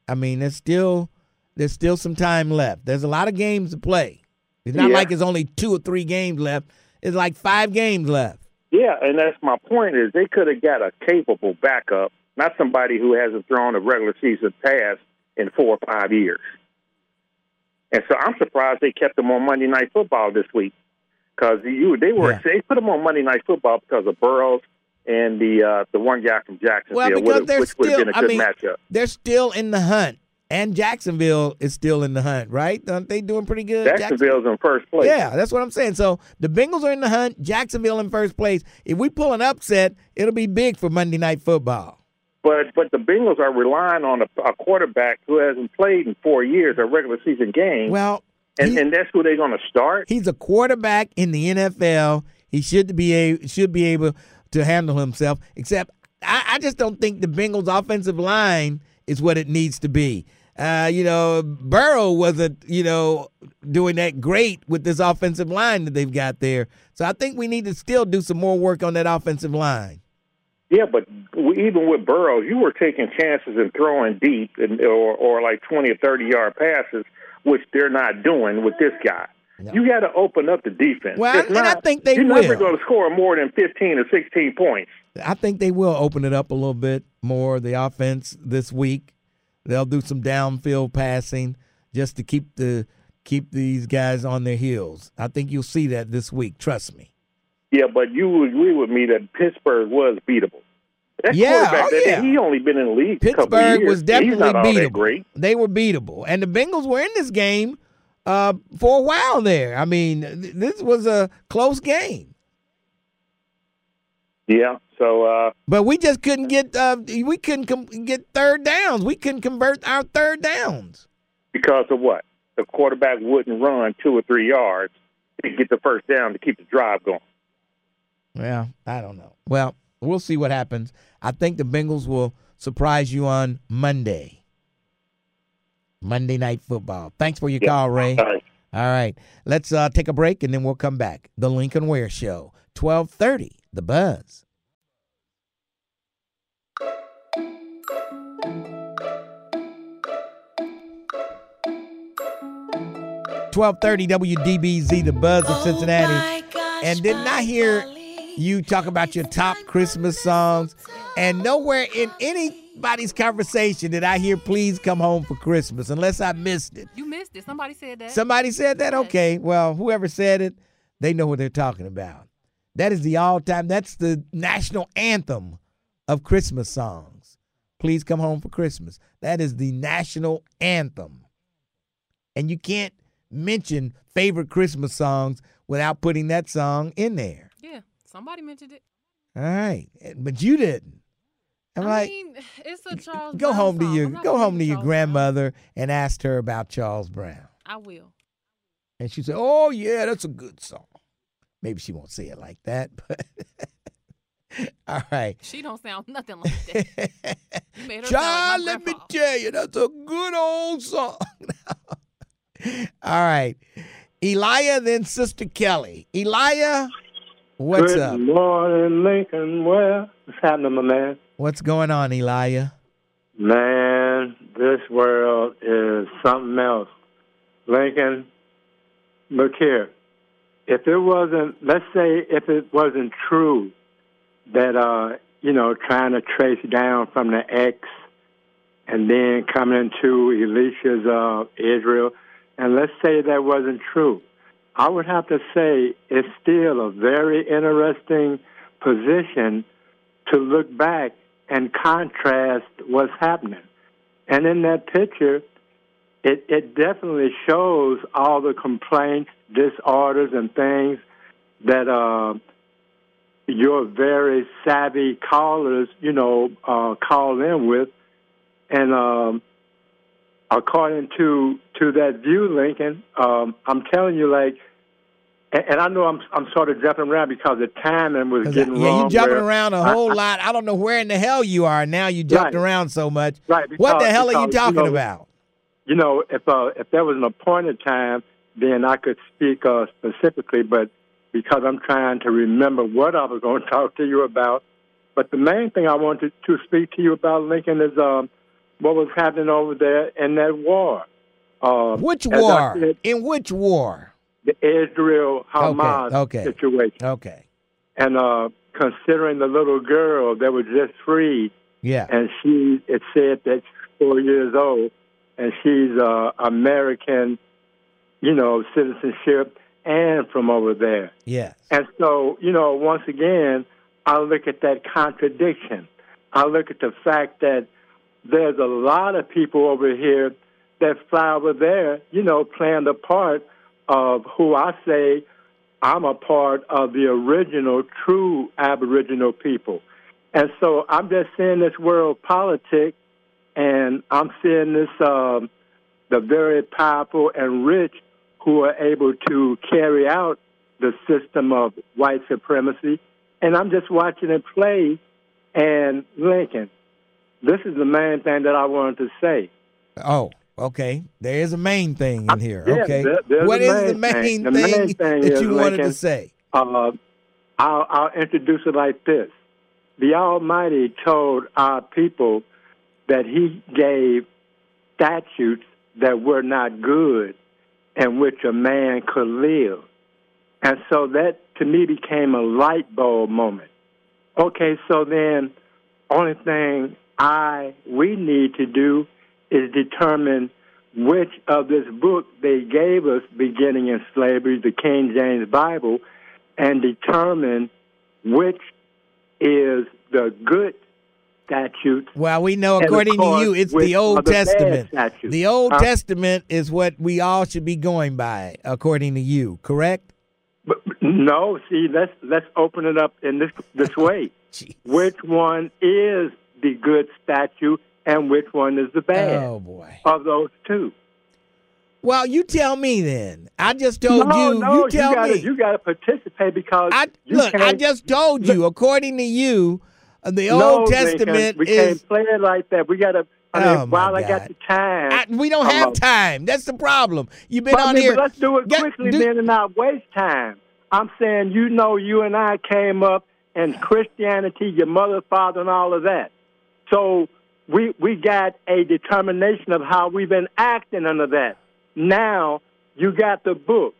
Speaker 3: I mean, there's still there's still some time left. There's a lot of games to play. It's not
Speaker 16: Yeah.
Speaker 3: like it's only two or three games left. It's like five games left.
Speaker 16: Yeah, and that's my point is they could have got a capable backup, not somebody who hasn't thrown a regular season pass in four or five years. And so I'm surprised they kept them on Monday Night Football this week because you they were
Speaker 3: Yeah.
Speaker 16: they put them on Monday Night Football because of Burrows and the uh, the one guy from Jacksonville,
Speaker 3: Well, because they're
Speaker 16: which would have
Speaker 3: still.
Speaker 16: been a
Speaker 3: I
Speaker 16: good
Speaker 3: mean,
Speaker 16: matchup.
Speaker 3: they're still in the hunt, and Jacksonville is still in the hunt, right? Aren't they doing pretty good?
Speaker 16: Jacksonville's in first place.
Speaker 3: Yeah, that's what I'm saying. So the Bengals are in the hunt. Jacksonville in first place. If we pull an upset, it'll be big for Monday Night Football.
Speaker 16: But but the Bengals are relying on a, a quarterback who hasn't played in four years a regular season game.
Speaker 3: Well,
Speaker 16: and, and that's who they're going to start.
Speaker 3: He's a quarterback in the NFL. He should be a should be able to handle himself. Except I, I just don't think the Bengals' offensive line is what it needs to be. Uh, you know, Burrow wasn't you know doing that great with this offensive line that they've got there. So I think we need to still do some more work on that offensive line.
Speaker 16: Yeah, but even with Burrow, you were taking chances and throwing deep and or or like twenty or thirty yard passes, which they're not doing with this guy. You got to open up the defense.
Speaker 3: Well,
Speaker 16: If
Speaker 3: and I think they
Speaker 16: you're never going to score more than fifteen or sixteen points.
Speaker 3: I think they will open it up a little bit more, the offense this week. They'll do some downfield passing just to keep the keep these guys on their heels. I think you'll see that this week. Trust me.
Speaker 16: Yeah, but you would agree with me that Pittsburgh was beatable. That
Speaker 3: Yeah,
Speaker 16: quarterback,
Speaker 3: oh,
Speaker 16: that-
Speaker 3: yeah.
Speaker 16: he only been in the league a couple of
Speaker 3: Pittsburgh was definitely
Speaker 16: He's not all that
Speaker 3: beatable. They were beatable, and the Bengals were in this game uh, for a while there. I mean, th- this was a close game,
Speaker 16: Yeah, so uh,
Speaker 3: but we just couldn't get uh, we couldn't com- get third downs. We couldn't convert our third downs.
Speaker 16: because of what? The quarterback wouldn't run two or three yards to get the first down to keep the drive going.
Speaker 3: Well, I don't know. Well, we'll see what happens. I think the Bengals will surprise you on Monday. Monday night football. Thanks for your
Speaker 16: Yeah.
Speaker 3: call, Ray.
Speaker 16: All right.
Speaker 3: All right. Let's uh, take a break and then we'll come back. The Lincoln Ware Show, 1230, The Buzz. Twelve thirty WDBZ, the buzz of Cincinnati. and didn't I hear you talk about your top Christmas songs? And nowhere in anybody's conversation did I hear "Please Come Home for Christmas," unless I missed it.
Speaker 4: You missed it. Somebody said that.
Speaker 3: Somebody said that? Okay. Well, whoever said it, they know what they're talking about. That is the all time, that's the national anthem of Christmas songs. Please Come Home for Christmas. That is the national anthem. And you can't mention favorite Christmas songs without putting that song in there.
Speaker 4: Yeah, somebody mentioned it.
Speaker 3: All right. But you didn't. I'm
Speaker 4: I
Speaker 3: like,
Speaker 4: mean, it's a Charles.
Speaker 3: go
Speaker 4: Brown
Speaker 3: home to your go home to your
Speaker 4: Charles
Speaker 3: grandmother and ask her about Charles Brown.
Speaker 4: Brown. I will.
Speaker 3: And she said, "Oh yeah, that's a good song." Maybe she won't say it like that, but all right.
Speaker 4: She don't sound nothing like that. You made her
Speaker 3: Child,
Speaker 4: like
Speaker 3: let me tell you, that's a good old song. all right, Elijah, then Sister Kelly. Elijah, what's
Speaker 17: Good
Speaker 3: up?
Speaker 17: morning, Lincoln. Well, what's happening, my man?
Speaker 3: What's going on, Elijah?
Speaker 17: Man, this world is something else. Lincoln, look here. If it wasn't, let's say, if it wasn't true that, uh, you know, trying to trace down from the ex and then coming into Elisha's uh, Israel, and let's say that wasn't true, I would have to say it's still a very interesting position to look back and contrast what's happening. And in that picture, it, it definitely shows all the complaints, disorders, and things that uh, your very savvy callers, you know, uh, call in with. And um, according to to that view, Lincoln, um, I'm telling you, like, and, and I know I'm I'm sort of jumping around because the timing was getting
Speaker 3: yeah,
Speaker 17: wrong.
Speaker 3: you jumping around a whole
Speaker 17: I-
Speaker 3: lot. I don't know where in the hell you are now. You jumped
Speaker 17: Right.
Speaker 3: around so much.
Speaker 17: Right.
Speaker 3: what the
Speaker 17: because-
Speaker 3: hell are you
Speaker 17: because,
Speaker 3: talking
Speaker 17: know,
Speaker 3: about?
Speaker 17: You know, if uh, if there was an appointed time, then I could speak uh, specifically. But because I'm trying to remember what I was going to talk to you about, but the main thing I wanted to speak to you about, Lincoln, is um, what was happening over there in that war. Uh,
Speaker 3: Which war?
Speaker 17: said,
Speaker 3: In which war?
Speaker 17: The Israel Hamas
Speaker 3: Okay, okay.
Speaker 17: situation.
Speaker 3: Okay.
Speaker 17: And uh, considering the little girl that was just freed,
Speaker 3: Yeah.
Speaker 17: and she it said that she's four years old, and she's uh, American, you know, citizenship, and from over there.
Speaker 3: Yeah.
Speaker 17: And so, you know, once again, I look at that contradiction. I look at the fact that there's a lot of people over here that fly over there, you know, playing the part of who I say I'm a part of the original, true Aboriginal people. And so I'm just seeing this world politics, and I'm seeing this um, the very powerful and rich who are able to carry out the system of white supremacy. And I'm just watching it play. And Lincoln, this is the main thing that I wanted to say.
Speaker 3: Oh, okay. There is a main thing in here.
Speaker 17: Yeah,
Speaker 3: okay.
Speaker 17: there-
Speaker 3: What is the
Speaker 17: main thing. The main thing
Speaker 3: that you wanted to say?
Speaker 17: Uh, I'll, I'll introduce it like this. The Almighty told our people that He gave statutes that were not good in which a man could live. And so that to me became a light bulb moment. Okay, so then only thing I we need to do is determine which of this book they gave us beginning in slavery, the King James Bible, and determine which is the good statute.
Speaker 3: Well, we know according to you, it's the Old Testament.
Speaker 17: statutes.
Speaker 3: The Old? Testament is what we all should be going by, according to you. Correct?
Speaker 17: But, no, see, let's let's open it up in this this way. which one is the good statue and which one is the bad?
Speaker 3: Oh boy.
Speaker 17: Of those two.
Speaker 3: Well, you tell me then. I just told
Speaker 17: no,
Speaker 3: you.
Speaker 17: no,
Speaker 3: you tell
Speaker 17: gotta,
Speaker 3: me.
Speaker 17: You got to participate because
Speaker 3: I,
Speaker 17: you
Speaker 3: look, I
Speaker 17: can't-
Speaker 3: just told you. According to you, uh, the
Speaker 17: no,
Speaker 3: Old Testament
Speaker 17: we
Speaker 3: is.
Speaker 17: can't play it like that. We got to. I mean,
Speaker 3: Oh,
Speaker 17: while I got the time,
Speaker 3: I, we don't have time. That's the problem. You've been
Speaker 17: But, I
Speaker 3: on
Speaker 17: mean,
Speaker 3: here.
Speaker 17: let's do it quickly
Speaker 3: do-
Speaker 17: then and not waste time. I'm saying, you know, you and I came up in Christianity, your mother, father, and all of that. So we we got a determination of how we've been acting under that. Now you got the book.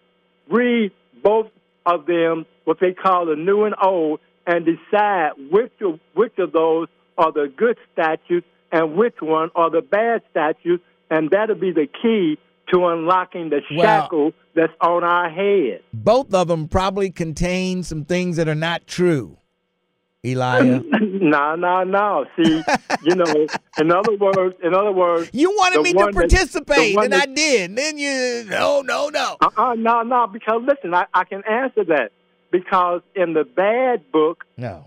Speaker 17: Read both of them, what they call the new and old, and decide which of, which of those are the good statutes and which one are the bad statutes, and that'll be the key to unlocking the
Speaker 3: Well-
Speaker 17: shackle that's on our head.
Speaker 3: both of them probably contain some things that are not true. Elijah.
Speaker 17: No, no, no. See, you know, in other words, in other words,
Speaker 3: You wanted me to
Speaker 17: that-
Speaker 3: participate,
Speaker 17: the one
Speaker 3: and I did. Then you, no, no, no.
Speaker 17: Uh-uh, no, no, because listen, I, I can answer that because in the bad book,
Speaker 3: no,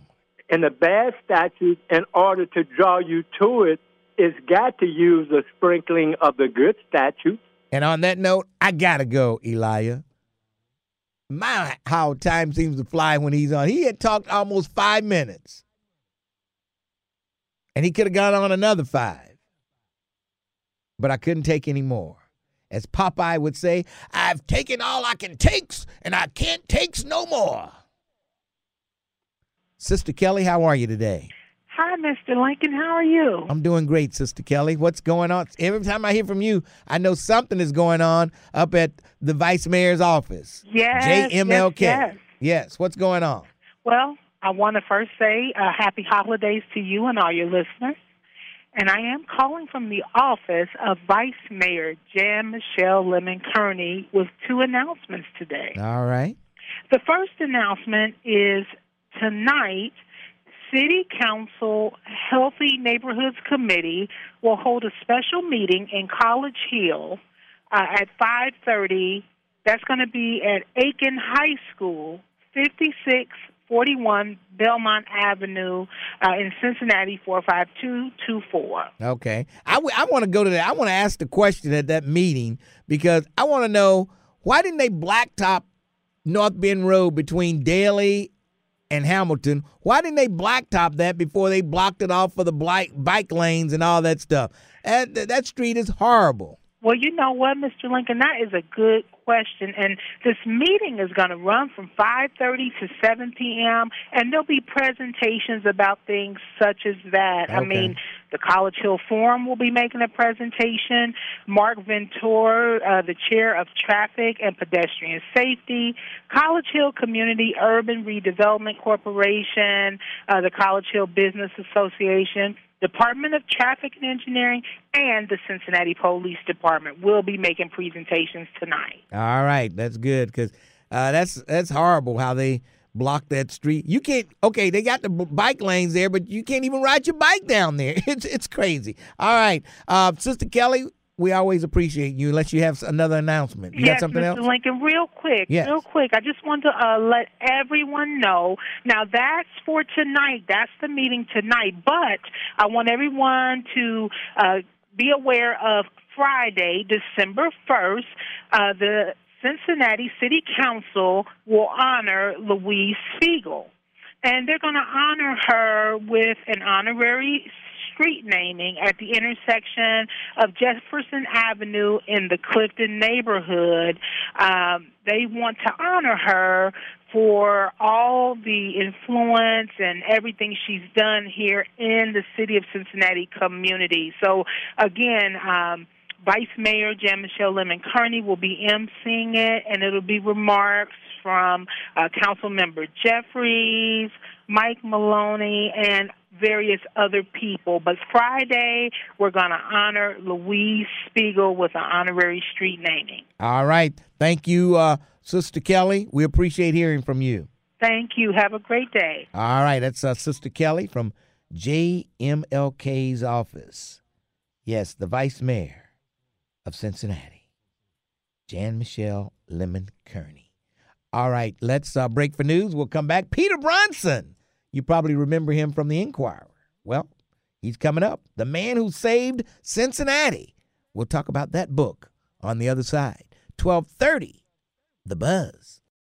Speaker 17: in the bad statute, in order to draw you to it, it's got to use a sprinkling of the good statute.
Speaker 3: And on that note, I gotta go, Elijah. My, how time seems to fly when he's on. He had talked almost five minutes, and he could have gone on another five, but I couldn't take any more. As Popeye would say, I've taken all I can takes, and I can't takes no more. Sister Kelly, how are you today?
Speaker 18: Hi, Mr. Lincoln. How are you?
Speaker 3: I'm doing great, Sister Kelly. What's going on? Every time I hear from you, I know something is going on up at the Vice Mayor's office.
Speaker 18: Yes,
Speaker 3: JMLK.
Speaker 18: yes, yes.
Speaker 3: what's going on?
Speaker 18: Well, I want to first say uh, happy holidays to you and all your listeners. And I am calling from the office of Vice Mayor Jan Michelle Lemon Kearney with two announcements today.
Speaker 3: All right.
Speaker 18: The first announcement is tonight, City Council Healthy Neighborhoods Committee will hold a special meeting in College Hill uh, at 5:30. That's going to be at Aiken High School, 5641 Belmont Avenue uh, in Cincinnati 45224.
Speaker 3: Okay. I, w- I want to go to that. I want to ask the question at that meeting because I want to know why didn't they blacktop North Bend Road between Daly and Hamilton? Why didn't they blacktop that before they blocked it off for the bike, bike lanes and all that stuff? That, that, that street is horrible.
Speaker 18: Well, you know what, Mr. Lincoln, that is a good question, and this meeting is going to run from 5:30 to 7 p.m. and there'll be presentations about things such as that. I mean, the College Hill Forum will be making a presentation. Mark Ventura, uh, the chair of Traffic and Pedestrian Safety, College Hill Community Urban Redevelopment Corporation, uh, the College Hill Business Association. Department of Traffic and Engineering and the Cincinnati Police Department will be making presentations tonight.
Speaker 3: All right, that's good because uh, that's that's horrible how they block that street. You can't. Okay, they got the bike lanes there, but you can't even ride your bike down there. It's it's crazy. All right, uh, Sister Kelly, we always appreciate you. Unless you have another announcement. You
Speaker 18: yes,
Speaker 3: got something
Speaker 18: Mr.
Speaker 3: else?
Speaker 18: Lincoln, real quick,
Speaker 3: Yes.
Speaker 18: real quick. I just want to uh, let everyone know. Now that's for tonight. That's the meeting tonight. But I want everyone to uh, be aware of Friday, December first. Uh, the Cincinnati City Council will honor Louise Spiegel. And they're going to honor her with an honorary street naming at the intersection of Jefferson Avenue in the Clifton neighborhood. Um, they want to honor her for all the influence and everything she's done here in the city of Cincinnati community. So, again, um, Vice Mayor Jan Michelle Lemon Kearney will be emceeing it, and it'll be remarks from uh, Council Member Jeffreys, Mike Maloney, and various other people. But Friday, we're going to honor Louise Spiegel with an honorary street naming.
Speaker 3: All right. Thank you, uh, Sister Kelly. We appreciate hearing from you.
Speaker 18: Thank you. Have a great day.
Speaker 3: All right, that's uh, Sister Kelly from JMLK's office. Yes, the Vice Mayor of Cincinnati, Jan Michelle Lemon Kearney. All right, let's uh, break for news. We'll come back. Peter Bronson. You probably remember him from the Inquirer. Well, he's coming up. The man who saved Cincinnati. We'll talk about that book on the other side. 1230, The Buzz.